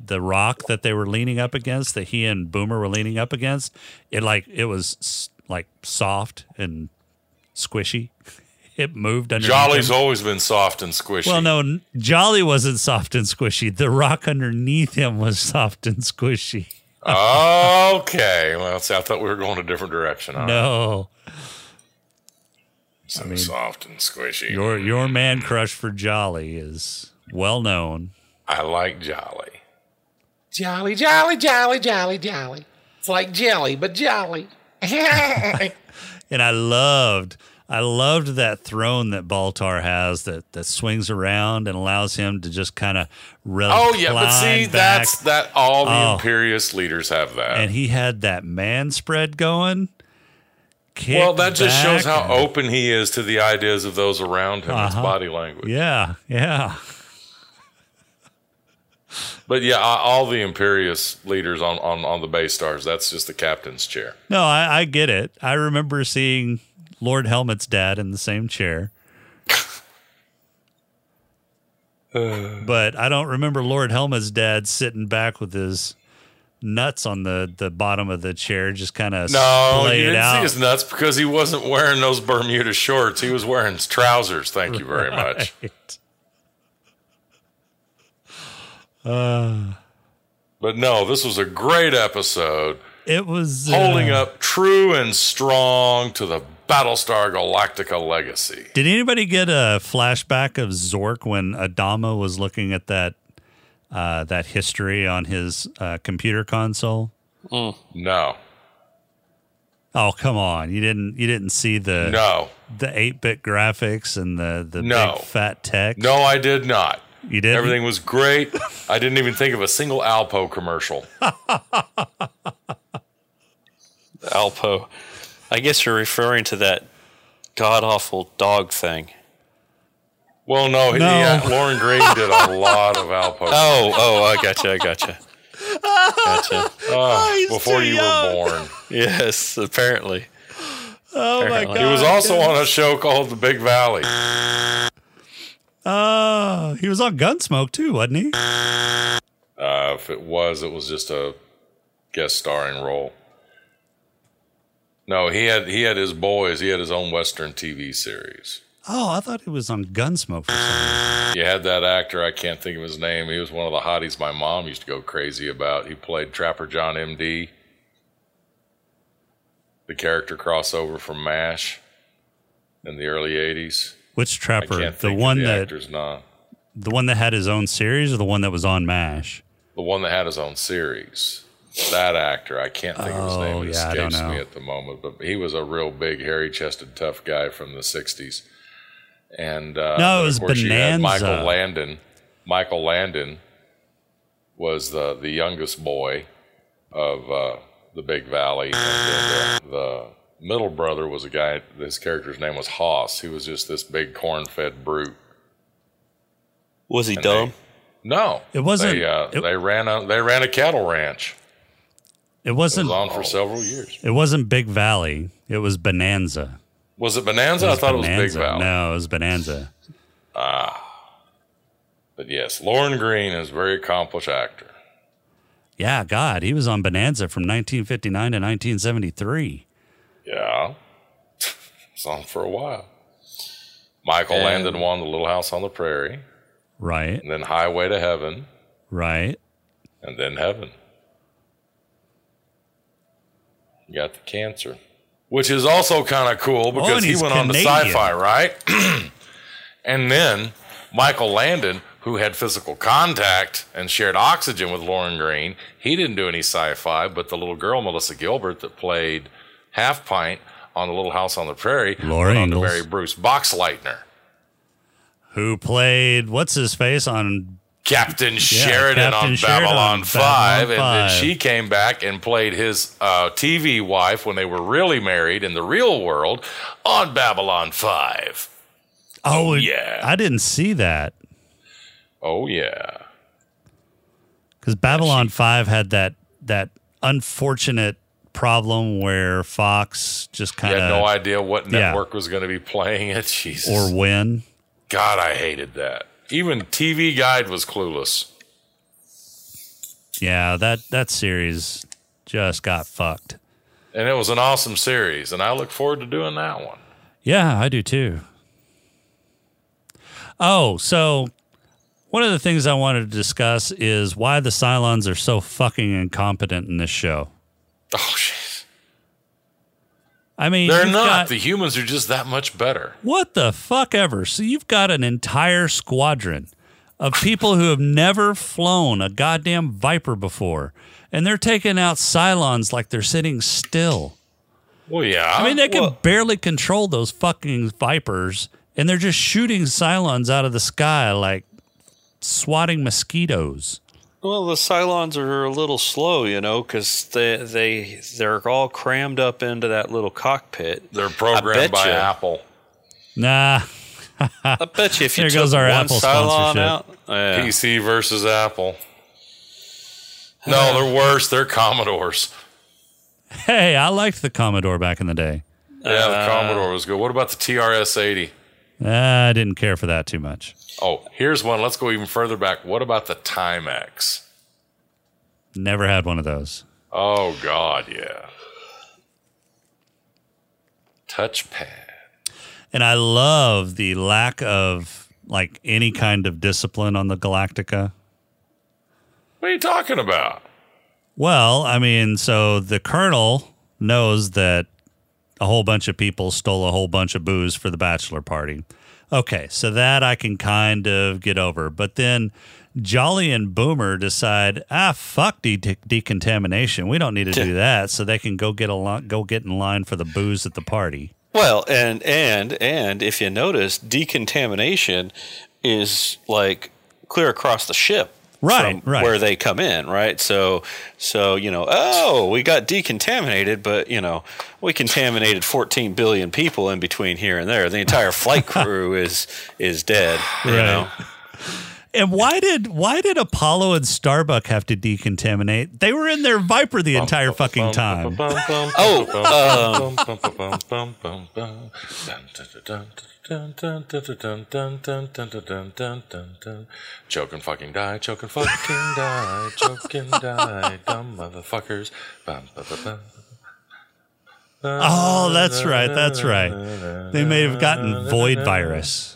the rock that they were leaning up against, that he and Boomer were leaning up against? It like it was s- like soft and squishy. It moved underneath. Jolly's him. always been soft and squishy. Well, no, Jolly wasn't soft and squishy. The rock underneath him was soft and squishy. okay. Well, see, I thought we were going a different direction. All right. No, So soft and squishy. your your man crush for Jolly is well known. I like Jolly. Jolly, jolly, jolly, jolly, jolly. It's like jelly, but jolly. And I loved, I loved that throne that Baltar has that that swings around and allows him to just kind of Oh yeah, but see, that's that. All the Oh. imperious leaders have that. and he had that man spread going. well, that just shows how open he is to the ideas of those around him. His Uh-huh. body language. Yeah, yeah. But yeah, I- all the imperious leaders on, on, on the base stars. That's just the captain's chair. No, I, I get it. I remember seeing Lord Helmet's dad in the same chair. but I don't remember Lord Helmet's dad sitting back with his nuts on the, the bottom of the chair, just kind of No, splayed you didn't out. see his nuts because he wasn't wearing those Bermuda shorts. He was wearing trousers. Thank you very much. Right. Uh, But no, this was a great episode. it was holding uh, up true and strong to the Battlestar Galactica legacy. Did anybody get a flashback of Zork when Adama was looking at that uh, that history on his uh, computer console? No, Oh come on! You didn't you didn't see the no, the eight bit graphics and the the No. big fat text. no, I did not. You did. Everything was great. I didn't even think of a single Alpo commercial. Alpo. I guess you're referring to that god awful dog thing. Well, no, No. yeah, Lorne Greene did a lot of Alpo. Oh, oh, I gotcha, I gotcha. Gotcha. Ah, he's before you young. were born. Yes, apparently. oh my god! He was also on a show called The Big Valley. Oh, he was on Gunsmoke too, wasn't he? Uh, if it was, it was just a guest starring role. No, he had he had his boys. He had his own Western TV series. Oh, I thought he was on Gunsmoke for some reason. You had that actor. I can't think of his name. He was one of the hotties my mom used to go crazy about. He played Trapper John M.D. The character crossover from MASH in the early '80s. Which Trapper? The one of the that the one that had his own series, or the one that was on MASH? The one that had his own series. That actor, I can't think of his name. Oh, It yeah, escapes me at the moment, but he was a real big, hairy-chested, tough guy from the '60s. And uh, No, it of was course you had Michael Landon. Michael Landon was the the youngest boy of uh, the Big Valley, and the, the middle brother was a guy. His character's name was Hoss. He was just this big corn-fed brute. Was he And dumb? No, It wasn't- They, uh, it- they ran a they ran a cattle ranch. It It wasn't. was on for several years. It wasn't Big Valley. It was Bonanza. Was it Bonanza? I thought it was Big Bonanza. Valley. No, it was Bonanza. Ah. But yes, Lorne Greene is a very accomplished actor. Yeah, God, he was on Bonanza from 1959 to 1973. Yeah. it's on for a while. Michael And- Landon won The Little House on the Prairie, Right, and then Highway to Heaven, right. and then Heaven. You got the cancer, which is also kind of cool oh, because Oh, he he's went on to sci fi, right? and then Michael Landon, who had physical contact and shared oxygen with Lorne Greene, he didn't do any sci fi, but the little girl, Melissa Gilbert, that played Half Pint on The Little House on the Prairie, Laura on Ingalls. marry Bruce Boxleitner. Who played what's his face on? Captain Sheridan Captain on Sheridan Babylon on 5. Babylon And then she came back and played his uh, TV wife when they were really married in the real world on Babylon 5. Oh, it- yeah. I didn't see that Oh, yeah. because Babylon Five had that that unfortunate problem where Fox just kind had no idea what Yeah. network was going to be playing it. Jesus. or when. God, I hated that. Even TV Guide was clueless. Yeah, that that series just got fucked. And it was an awesome series. And I look forward to doing that one. Yeah, I do too. Oh, so one of the things I wanted to discuss is why the Cylons are so fucking incompetent in this show. Oh, shit. I mean, They're not. got- the humans are just that much better. what the fuck ever. So you've got an entire squadron of people who have never flown a goddamn Viper before, and they're taking out Cylons like they're sitting still. Well, yeah. I mean, they can well- barely control those fucking Vipers, and they're just shooting Cylons out of the sky like swatting mosquitoes. Well, the Cylons are a little slow, you know, because they they they're all crammed up into that little cockpit. They're programmed by you, Apple. Nah, I bet you if you there took goes our one Apple Cylon out, yeah. PC versus Apple. No, they're worse. They're Commodores. Hey, I liked the Commodore back in the day. Yeah, the uh, Commodore was good. What about the TRS-80? Uh, I didn't care for that too much. Oh, here's one. Let's go even further back. What about the Timex? Never had one of those. Oh God, yeah. Touchpad. And I love the lack of like any kind of discipline on the Galactica. What are you talking about? Well, I mean, so the colonel knows that a whole bunch of people stole a whole bunch of booze for the bachelor party. Okay, so that I can kind of get over. But then Jolly and Boomer decide, ah, fuck de- decontamination. We don't need to do that. So they can go get a lo- go get in line for the booze at the party. Well, and and and if you notice, decontamination is like clear across the ship. Right, from right. Where they come in, right? So, so you know, oh, we got decontaminated, but you know, we contaminated 14 billion people in between here and there. The entire flight crew is is dead. You Right. know, And why did why did Apollo and Starbuck have to decontaminate? They were in their Viper the entire fucking time. Oh, Choke and fucking die, choke and fucking die, choke and die, dumb motherfuckers. Bum, ba, ba, ba. Oh, that's right, that's right. They may have gotten void virus.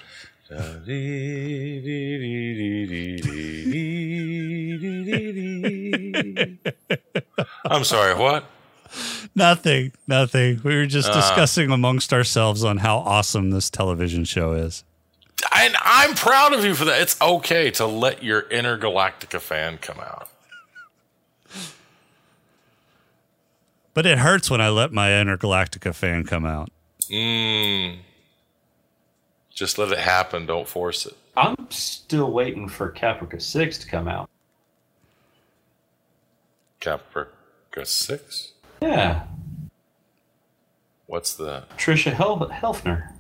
I'm sorry, what? Nothing, nothing. We were just Ah. discussing amongst ourselves on how awesome this television show is. And I'm proud of you for that. It's okay to let your inner Galactica fan come out. But it hurts when I let my Intergalactica fan come out. Mm. Just let it happen. Don't force it. I'm still waiting for Caprica 6 to come out. Caprica 6? Yeah. What's the. Tricia Hel- Helfner.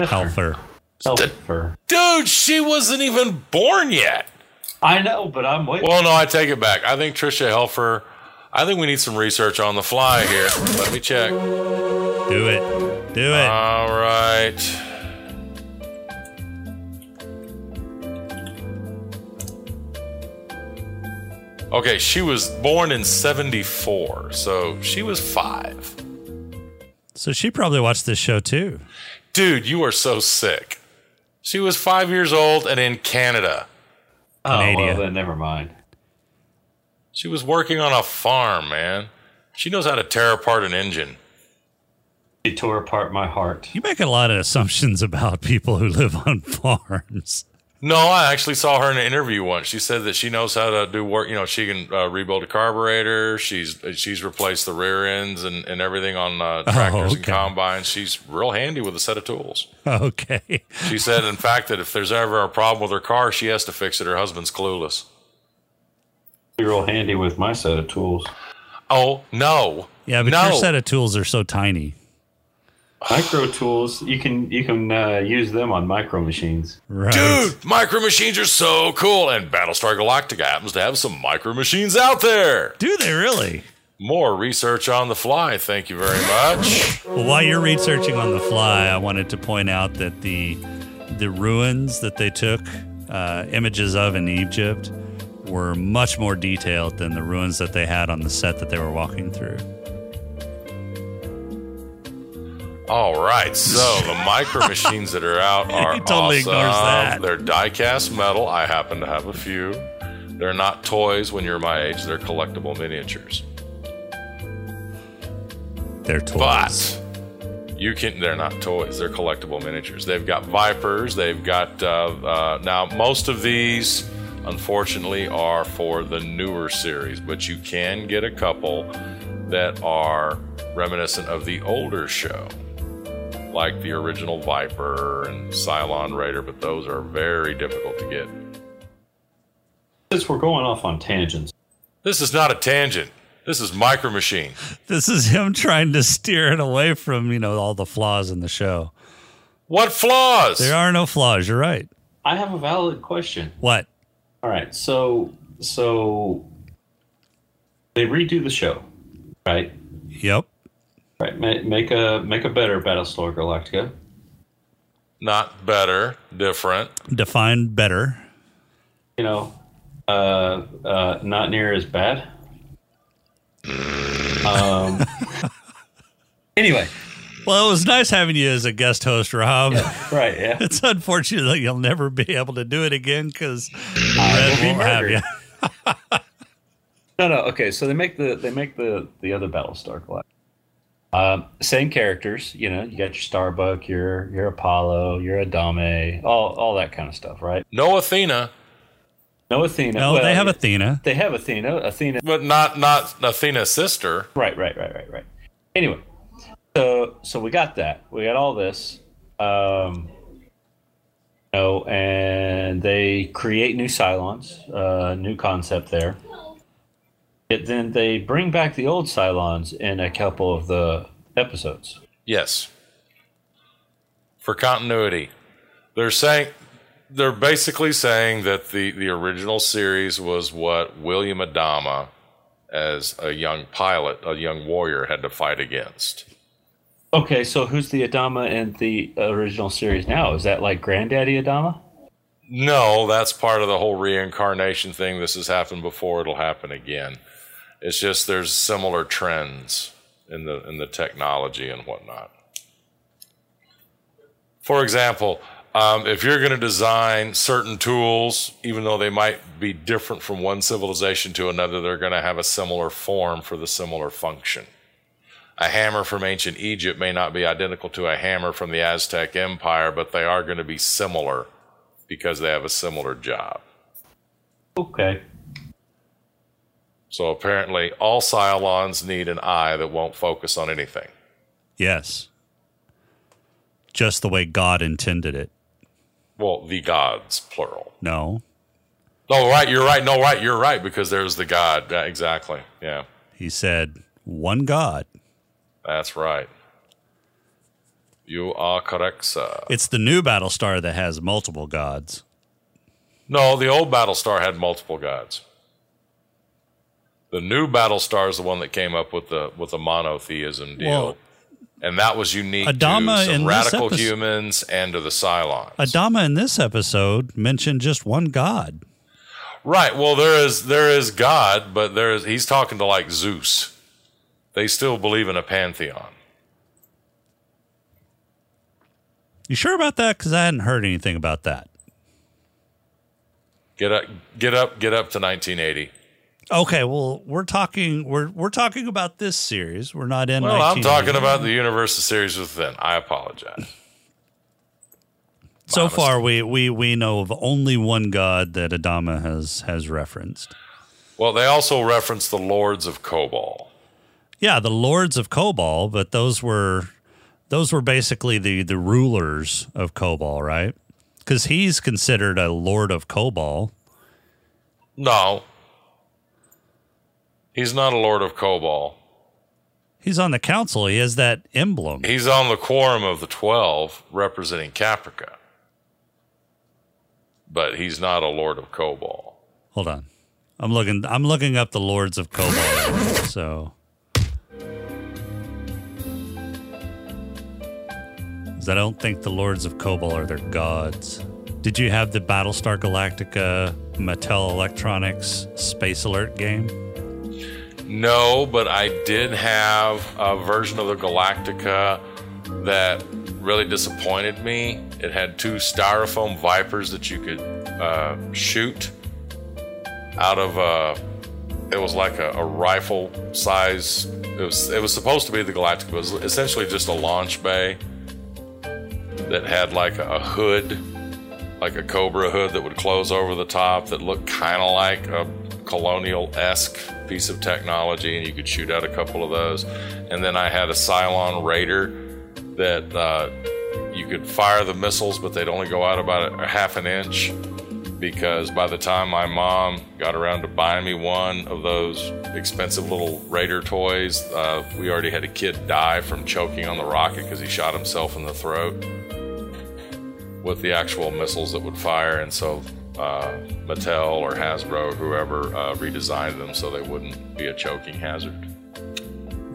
Helfer. Helfer. Dude, she wasn't even born yet. I know, but I'm waiting. Well, no, I take it back. I think Tricia Helfer. I think we need some research on the fly here. Let me check. Do it. Do it. All right. Okay, she was born in 74, so she was five. So she probably watched this show too. Dude, you are so sick. She was five years old and in Canada. oh, Canada. well, then never mind. She was working on a farm, man. She knows how to tear apart an engine. She tore apart my heart. You make a lot of assumptions about people who live on farms. No, I actually saw her in an interview once. She said that she knows how to do work. You know, she can uh, rebuild a carburetor. She's she's replaced the rear ends and, and everything on uh, tractors and okay. combines. She's real handy with a set of tools. Okay. She said, in fact, that if there's ever a problem with her car, she has to fix it. Her husband's clueless. You're real handy with my set of tools. Oh no! Yeah, but no. your set of tools are so tiny. Micro tools, you can you can uh, use them on micro machines. Right. Dude, micro machines are so cool, and Battlestar Galactica happens to have some micro machines out there. Do they really? More research on the fly. Thank you very much. Well, while you're researching on the fly, I wanted to point out that the the ruins that they took uh, images of in Egypt were much more detailed than the ruins that they had on the set that they were walking through. All right, so the micro machines that are out are He totally awesome. They're die-cast metal. I happen to have a few. They're not toys when you're my age. They're collectible miniatures. They're toys. But you can. They're not toys. They're collectible miniatures. They've got Vipers. They've got uh, uh, now most of these, unfortunately, are for the newer series. But you can get a couple that are reminiscent of the older show, like the original Viper and Cylon Raider. But those are very difficult to get. Since we're going off on tangents, This is not a tangent. This is Micro Machine. This is him trying to steer it away from, you know, all the flaws in the show. What flaws? There are no flaws. You're right. I have a valid question. What? All right, so so they redo the show, right? Yep. Right, make, make a make a better Battlestar Galactica. Not better, different. Define better. You know, uh, uh, not near as bad. Um. anyway, Well, it was nice having you as a guest host, Rob. right? Yeah. It's unfortunate that you'll never be able to do it again because I Red will be won't have you. No, no. Okay, so they make the they make the the other Battlestar Galactica. Um, same characters, you know. You got your Starbuck, your your Apollo, your Adama, all all that kind of stuff, right? No Athena, No Athena. No, Well, they have Athena. They have Athena. Athena. but not not Athena's sister. Right, right, right, right, right. Anyway, so so we got that. We got all this. Um, you know, and they create new Cylons, uh, new concept there. It, then they bring back the old Cylons in a couple of the episodes. Yes. For continuity. They're saying they're basically saying that the, the original series was what William Adama as a young pilot, a young warrior had to fight against. Okay, so who's the Adama in the original series now? Is that like Granddaddy Adama? No, that's part of the whole reincarnation thing. This has happened before, it'll happen again. It's just there's similar trends in the in the technology and whatnot. For example, um, if you're going to design certain tools, even though they might be different from one civilization to another, they're going to have a similar form for the similar function. A hammer from ancient Egypt may not be identical to a hammer from the Aztec Empire, but they are going to be similar because they have a similar job. Okay. So apparently, all Cylons need an eye that won't focus on anything. Yes. Just the way God intended it. Well, the gods, plural. No. No, right, you're right. No, right, you're right, because there's the God. Yeah, exactly. Yeah, He said, one God. that's right. You are correct, sir. It's the new Battlestar that has multiple gods. No, the old Battlestar had multiple gods. The new Battlestar is the one that came up with the with the monotheism deal. Well, and that was unique Adama to some radical episode- humans and to the Cylons. Adama in this episode mentioned just one God. Right. Well, there is there is God, but there is he's talking to like Zeus. They still believe in a pantheon. You sure about that? Because I hadn't heard anything about that. Get up, get up, get up to 1980. Okay, well, we're talking we're we're talking about this series. We're not in. Well, I'm talking about the universe of series within. I apologize. So far, we, we we know of only one God that Adama has has referenced. Well, they also reference the Lords of Kobol. Yeah, the lords of Kobol, but those were those were basically the the rulers of Kobol, right? Because he's considered a lord of Kobol. No, he's not a Lord of Kobol. He's on the council. He has that emblem. He's on the quorum of the Twelve, representing Caprica. But he's not a Lord of Kobol. Hold on, I'm looking. I'm looking up the lords of Kobol. so, 'Cause I don't think the lords of Kobol are their gods. Did you have the Battlestar Galactica Mattel Electronics Space Alert game? No, but I did have a version of the Galactica that really disappointed me. It had two styrofoam vipers that you could uh, shoot out of a. It was like a, a rifle size. It was. It was supposed to be the Galactica. It was essentially just a launch bay that had like a hood, like a Cobra hood that would close over the top that looked kind of like a colonial esque piece of technology, and you could shoot out a couple of those. And then I had a Cylon Raider that uh, you could fire the missiles, but they'd only go out about a, half an inch because by the time my mom got around to buying me one of those expensive little Raider toys, uh, we already had a kid die from choking on the rocket because he shot himself in the throat with the actual missiles that would fire. And so uh, Mattel or Hasbro, whoever, uh, redesigned them so they wouldn't be a choking hazard.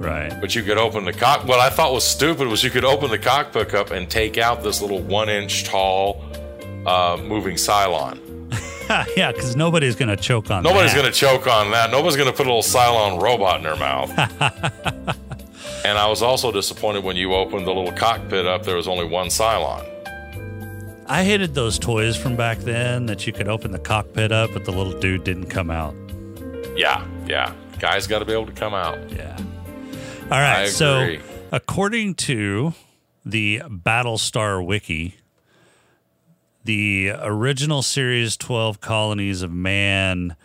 Right. But you could open the cock. What I thought was stupid was you could open the cockpit up and take out this little one inch tall uh, moving Cylon. yeah, because nobody's going to choke on Nobody's that. going to choke on that. Nobody's going to put a little Cylon robot in their mouth. and I was also disappointed when you opened the little cockpit up, there was only one Cylon. I hated those toys from back then that you could open the cockpit up, but the little dude didn't come out. Yeah, yeah. Guys got to be able to come out. Yeah. All right. So, according to the Battlestar Wiki, the original series 12 Colonies of Man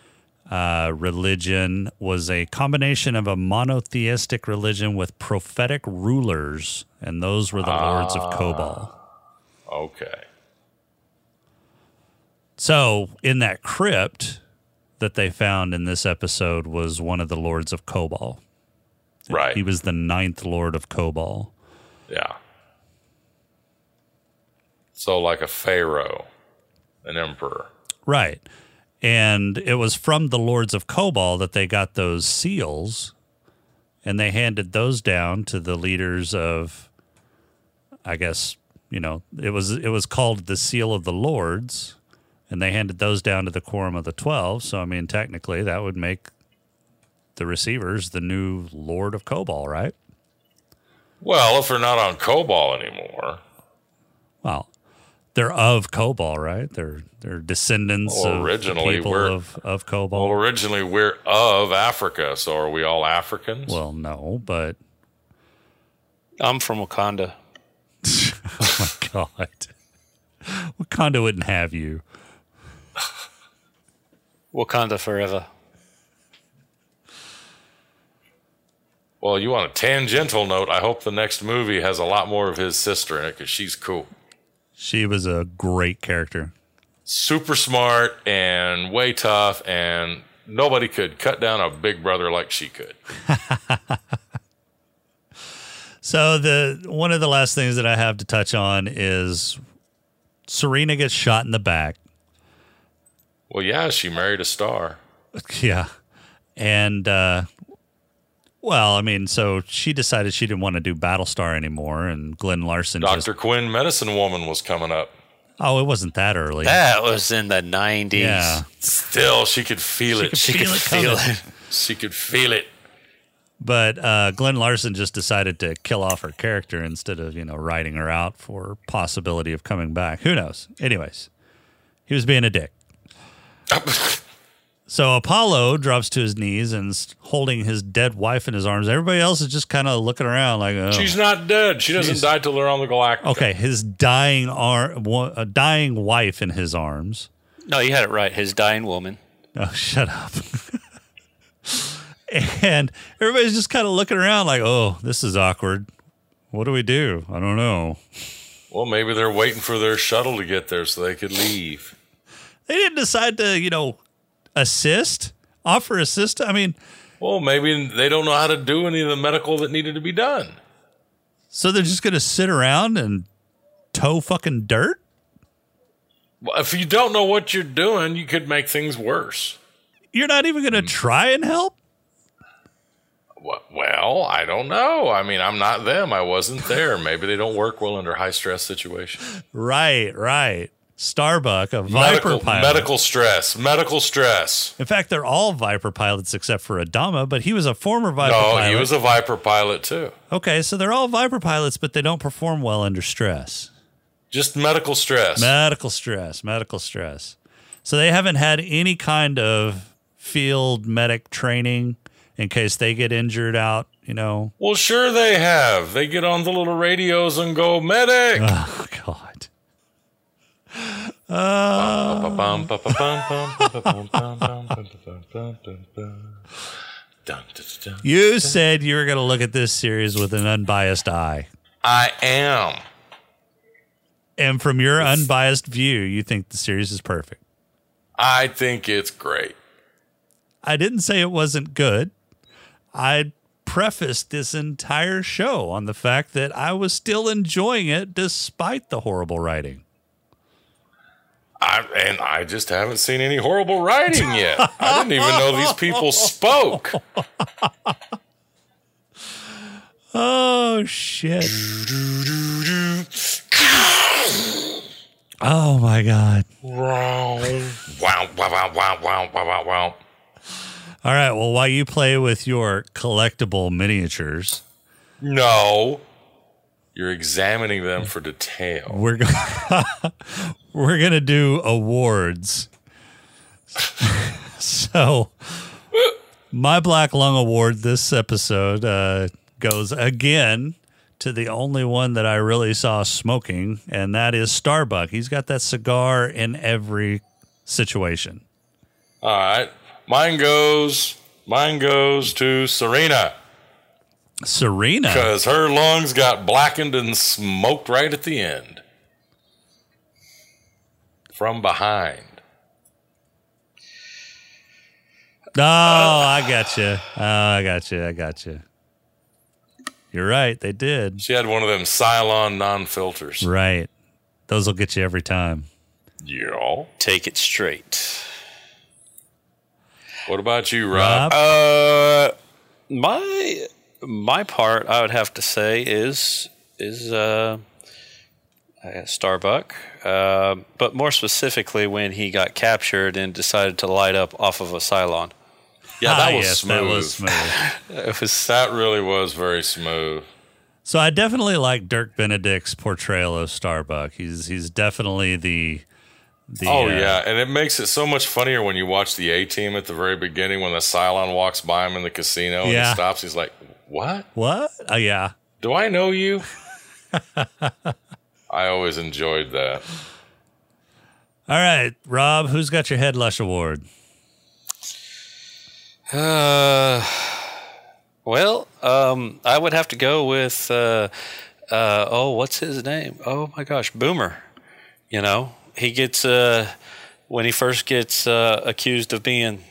uh, religion was a combination of a monotheistic religion with prophetic rulers, and those were the lords of Kobol. Okay. So, in that crypt that they found in this episode was one of the lords of Kobol. Right. He was the ninth lord of Kobol. Yeah. So, like a pharaoh, an emperor. Right. And it was from the lords of Kobol that they got those seals and they handed those down to the leaders of I guess, you know, it was it was called the seal of the lords and they handed those down to the quorum of the 12. So I mean, technically that would make the receivers the new lord of Kobol, right? Well, if they're not on Kobol anymore, Well, they're of Kobol, right? They're they're descendants Well, of the originally people we're- of of Kobol. well, originally we're of Africa, so are we all Africans? Well, no, but I'm from Wakanda. oh my god. Wakanda wouldn't have you. Wakanda forever. Well, you want a tangential note? I hope the next movie has a lot more of his sister in it because she's cool. She was a great character. Super smart and way tough, and nobody could cut down a big brother like she could. So the one of the last things that I have to touch on is Serena gets shot in the back. Well, yeah, she married a star. Yeah. And uh well, I mean, so she decided she didn't want to do Battlestar anymore and Glen Larson Dr. just Quinn, Medicine Woman, was coming up. Oh, it wasn't that early. That was in the 90s. Yeah. Still, she could feel She it. could She feel could it feel coming. it. She could feel it. But uh, Glen Larson just decided to kill off her character instead of, you know, writing her out for possibility of coming back. Who knows? Anyways, he was being a dick. So Apollo drops to his knees and is holding his dead wife in his arms. Everybody else is just kind of looking around like, oh. She's not dead. She doesn't She's- die till they're on the Galactica. Okay, his dying arm, a dying wife in his arms. No, you had it right. His dying woman. Oh, shut up. and everybody's just kind of looking around like, oh, this is awkward. What do we do? I don't know. Well, maybe they're waiting for their shuttle to get there so they could leave. They didn't decide to, you know, assist, offer assist. I mean, Well, maybe they don't know how to do any of the medical that needed to be done. so they're just going to sit around and tow fucking dirt? Well, if you don't know what you're doing, you could make things worse. You're not even going to hmm. try and help? Well, I don't know. I mean, I'm not them. I wasn't there. Maybe they don't work well under high stress situations. Right, right. Starbuck, a Viper Medical, pilot. medical stress. Medical stress. In fact, they're all Viper pilots except for Adama, but he was a former Viper no, pilot. he was a Viper pilot too. okay, so they're all Viper pilots, but they don't perform well under stress. Just medical stress. Medical stress, medical stress. So they haven't had any kind of field medic training in case they get injured out, you know. well, sure they have. They get on the little radios and go medic. Oh God. You said you were going to look at this series with an unbiased eye. I am. And from your unbiased view, you think the series is perfect. I think it's great. I didn't say it wasn't good. I prefaced this entire show on the fact that I was still enjoying it despite the horrible writing. I, and I just haven't seen any horrible writing yet. I didn't even know these people spoke. Oh shit. Oh my god. Wow, wow, wow, wow, wow, wow, wow, wow. All right, well while you play with your collectible miniatures, No, you're examining them for detail. we're going we're to do awards. so my Black Lung Award this episode uh, goes again to the only one that I really saw smoking, and that is Starbuck. He's got that cigar in every situation. All right, mine goes. Mine goes to Serena Serena. because her lungs got blackened and smoked right at the end from behind. Oh, I got you. Oh, I got you. I got you. You're right. They did. She had one of them Cylon non-filters. Right. Those will get you every time. Yeah. Take it straight. What about you, Rob? Uh, my my part, I would have to say, is is uh, Starbuck, uh, but more specifically when he got captured and decided to light up off of a Cylon. Yeah, that Ah, was yes, smooth. That was smooth. It was That really was very smooth. so I definitely like Dirk Benedict's portrayal of Starbuck. He's he's definitely the the oh uh, yeah, and it makes it so much funnier when you watch the A Team at the very beginning when the Cylon walks by him in the casino and he stops. He's like, "What? What? Oh yeah. Do I know you?" I always enjoyed that. All right, Rob, who's got your Head Lush Award? Uh, well, um, I would have to go with, uh, uh, oh, what's his name? Oh my gosh, Boomer. You know, he gets, uh, when he first gets uh, accused of being,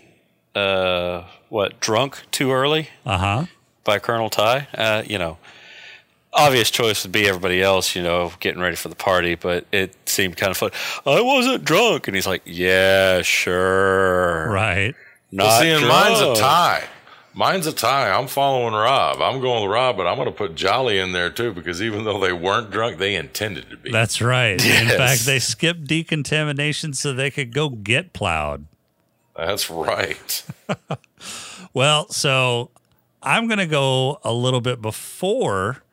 uh, what, drunk too early Uh huh. By Colonel Tigh, uh, you know, obvious choice would be everybody else, you know, getting ready for the party, but it seemed kind of fun. I wasn't drunk. And he's like, yeah, sure. Right. Not well, see, and mine's a tie. Mine's a tie. I'm following Rob. I'm going with Rob, but I'm going to put Jolly in there too because even though they weren't drunk, they intended to be. That's right. In fact, they skipped decontamination so they could go get plowed. That's right. Well, so I'm going to go a little bit before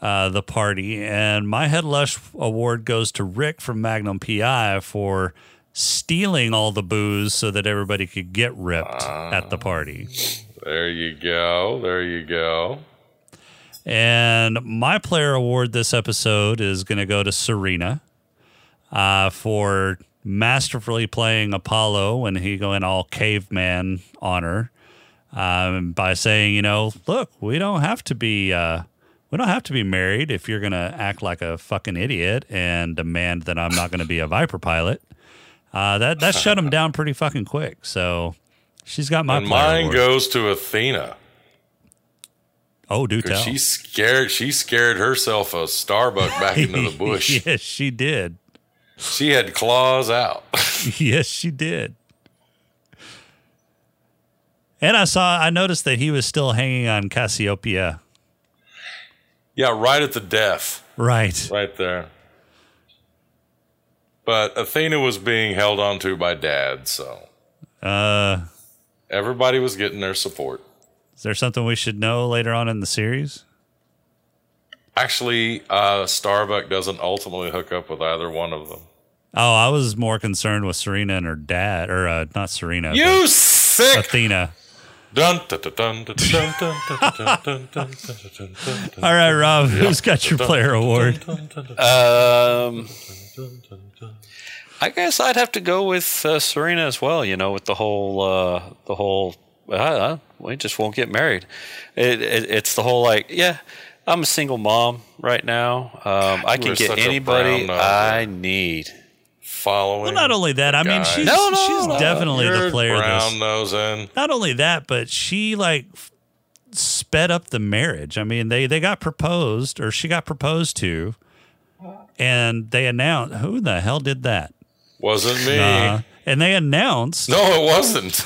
uh, the party, and my Head Lush award goes to Rick from Magnum PI for stealing all the booze so that everybody could get ripped at the party. There you go. There you go. And my player award this episode is going to go to Serena uh, for masterfully playing Apollo when he going all caveman on her um, by saying, you know, look, we don't have to be. Uh, we don't have to be married if you're going to act like a fucking idiot and demand that I'm not going to be a Viper pilot. Uh, that that shut him down pretty fucking quick. So she's got my and player mine award. goes to Athena. Oh, do tell. she scared she scared herself a Starbuck back into the bush. yes, she did. She had claws out. yes, she did. And I saw, I noticed that he was still hanging on Cassiopeia. yeah, right at the death. Right. Right there. But Athena was being held onto by dad, so Uh, everybody was getting their support. is there something we should know later on in the series? Actually, uh, Starbuck doesn't ultimately hook up with either one of them. Oh, I was more concerned with Serena and her dad, or uh, not Serena. You sick! Athena. All right, Rob, who's got your player award? Um, I guess I'd have to go with uh, Serena as well. You know, with the whole uh, the whole uh, we just won't get married. It, it, it's the whole like, yeah, I'm a single mom right now. Um, I can get anybody brown, I need. Following. Well, not only that, I mean, she's, No, no, she's no. definitely the player that's brown nosing. not only that, but she like f- sped up the marriage. I mean, they they got proposed, or she got proposed to, and they announced who the hell did that? Wasn't me. Uh, and they announced, No, it wasn't.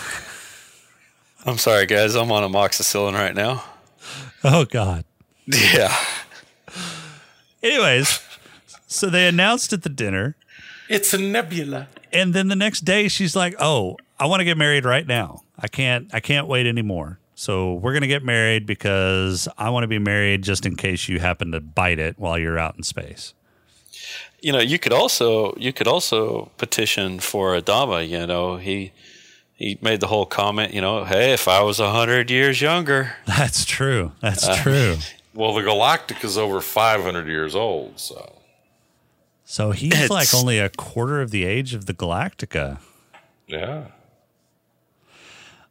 I'm sorry, guys. I'm on amoxicillin right now. oh god. Yeah. Anyways, so they announced at the dinner, It's a nebula. and then the next day she's like, "Oh, I want to get married right now. I can't. I can't wait anymore." So we're gonna get married because I want to be married just in case you happen to bite it while you're out in space. You know, you could also you could also petition for Adama. You know, he he made the whole comment. You know, hey, if I was a hundred years younger, That's true. That's Uh, true. Well, the Galactic is over 500 years old, so. So he's It's- like only a quarter of the age of the Galactica. Yeah.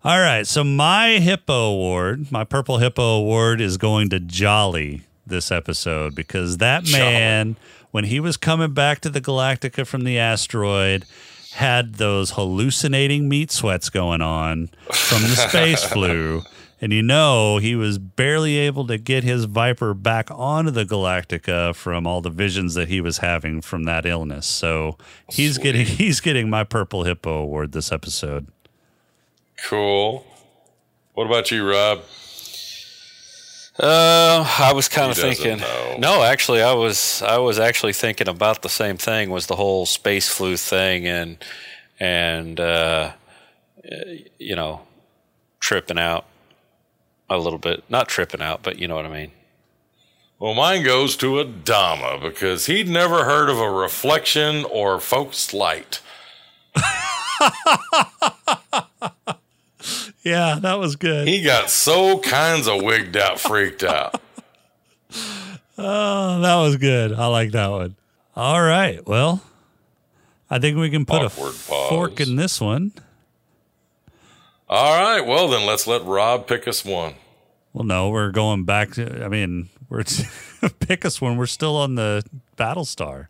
All right. So my Hippo Award, my Purple Hippo Award, is going to Jolly this episode because that man, when he was coming back to the Galactica from the asteroid, had those hallucinating meat sweats going on from the space flu. And you know, he was barely able to get his Viper back onto the Galactica from all the visions that he was having from that illness. So he's getting he's getting my Purple Hippo Award this episode. Cool. What about you, Rob? Uh, I was kind of thinking. know. No, actually, I was I was actually thinking about the same thing. Was the whole space flu thing and and uh, you know tripping out a little bit. Not tripping out, but you know what I mean. Well, mine goes to Adama because he'd never heard of a reflection or focused light. Yeah, that was good. He got so kinds of wigged out, freaked out. Oh, that was good. I like that one. All right. Well, I think we can put Awkward a fork pause. in this one. All right. Well, then let's let Rob pick us one. Well, no, we're going back to. I mean, we're pick us when we're still on the Battlestar.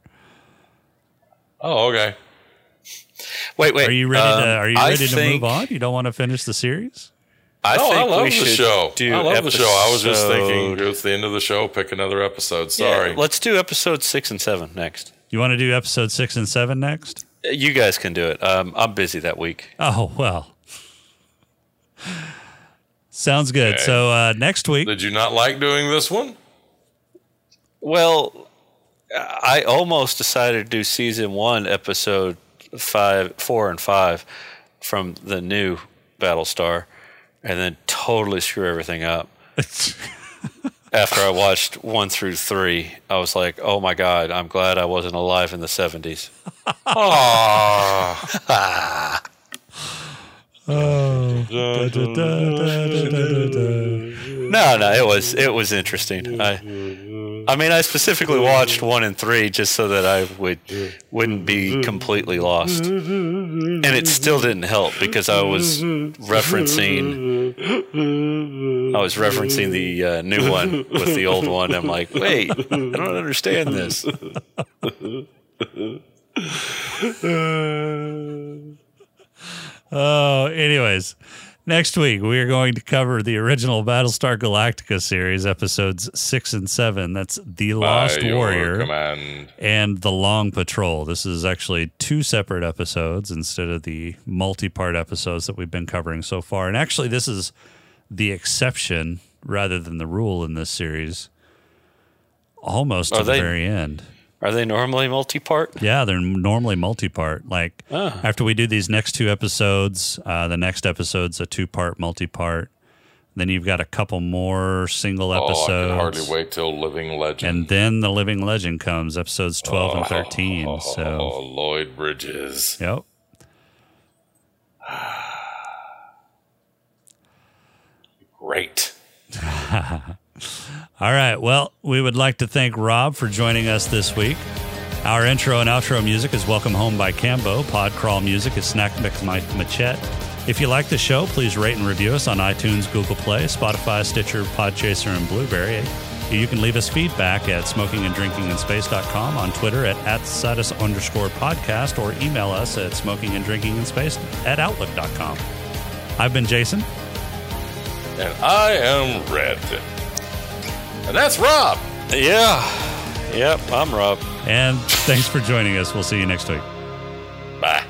Oh, okay. Wait, wait. Are you ready to? um, Are you I ready to think- move on? You don't want to finish the series? I no, think I love we the should show. do I love the show. I was just episode- thinking it's the end of the show. Pick another episode. Yeah, Sorry. let's do episode six and seven next. You want to do episode six and seven next? You guys can do it. Um, I'm busy that week. Oh well. Sounds good. Okay. So uh, next week, Did you not like doing this one? Well, I almost decided to do season one, episode five, four, and five from the new Battlestar, and then totally screw everything up. After I watched one through three, I was like, "Oh my god, I'm glad I wasn't alive in the '70s." Ah. Oh. No, no, it was it was interesting. I, I mean, I specifically watched one and three just so that I would wouldn't be completely lost, and it still didn't help because I was referencing I was referencing the uh, new one with the old one. I'm like, wait, I don't understand this. Oh, anyways, next week we are going to cover the original Battlestar Galactica series, episodes six and seven. That's The Lost Warrior command. and The Long Patrol. This is actually two separate episodes instead of the multi part episodes that we've been covering so far. And actually, this is the exception rather than the rule in this series, almost Are to the very end. Are they normally multi-part? Yeah, they're normally multi-part. Like Ah. after we do these next two episodes, uh, the next episode's a two-part multi-part. Then you've got a couple more single Oh, I episodes. can hardly wait till Living Legend. And then the Living Legend comes, episodes twelve and thirteen. Oh, So Lloyd Bridges. Yep. Great. All right. Well, we would like to thank Rob for joining us this week. Our intro and outro music is Welcome Home by Cambo. Pod Crawl music is Snack Mix by Machette. If you like the show, please rate and review us on iTunes, Google Play, Spotify, Stitcher, Podchaser, and Blubrry. You can leave us feedback at smokinganddrinkinginspace.com, on Twitter at, at underscore podcast, or email us at smokinganddrinkinginspace at outlook.com. I've been Jason. And I am Red. And that's Rob. Yeah. Yep, I'm Rob. And thanks for joining us. We'll see you next week. Bye.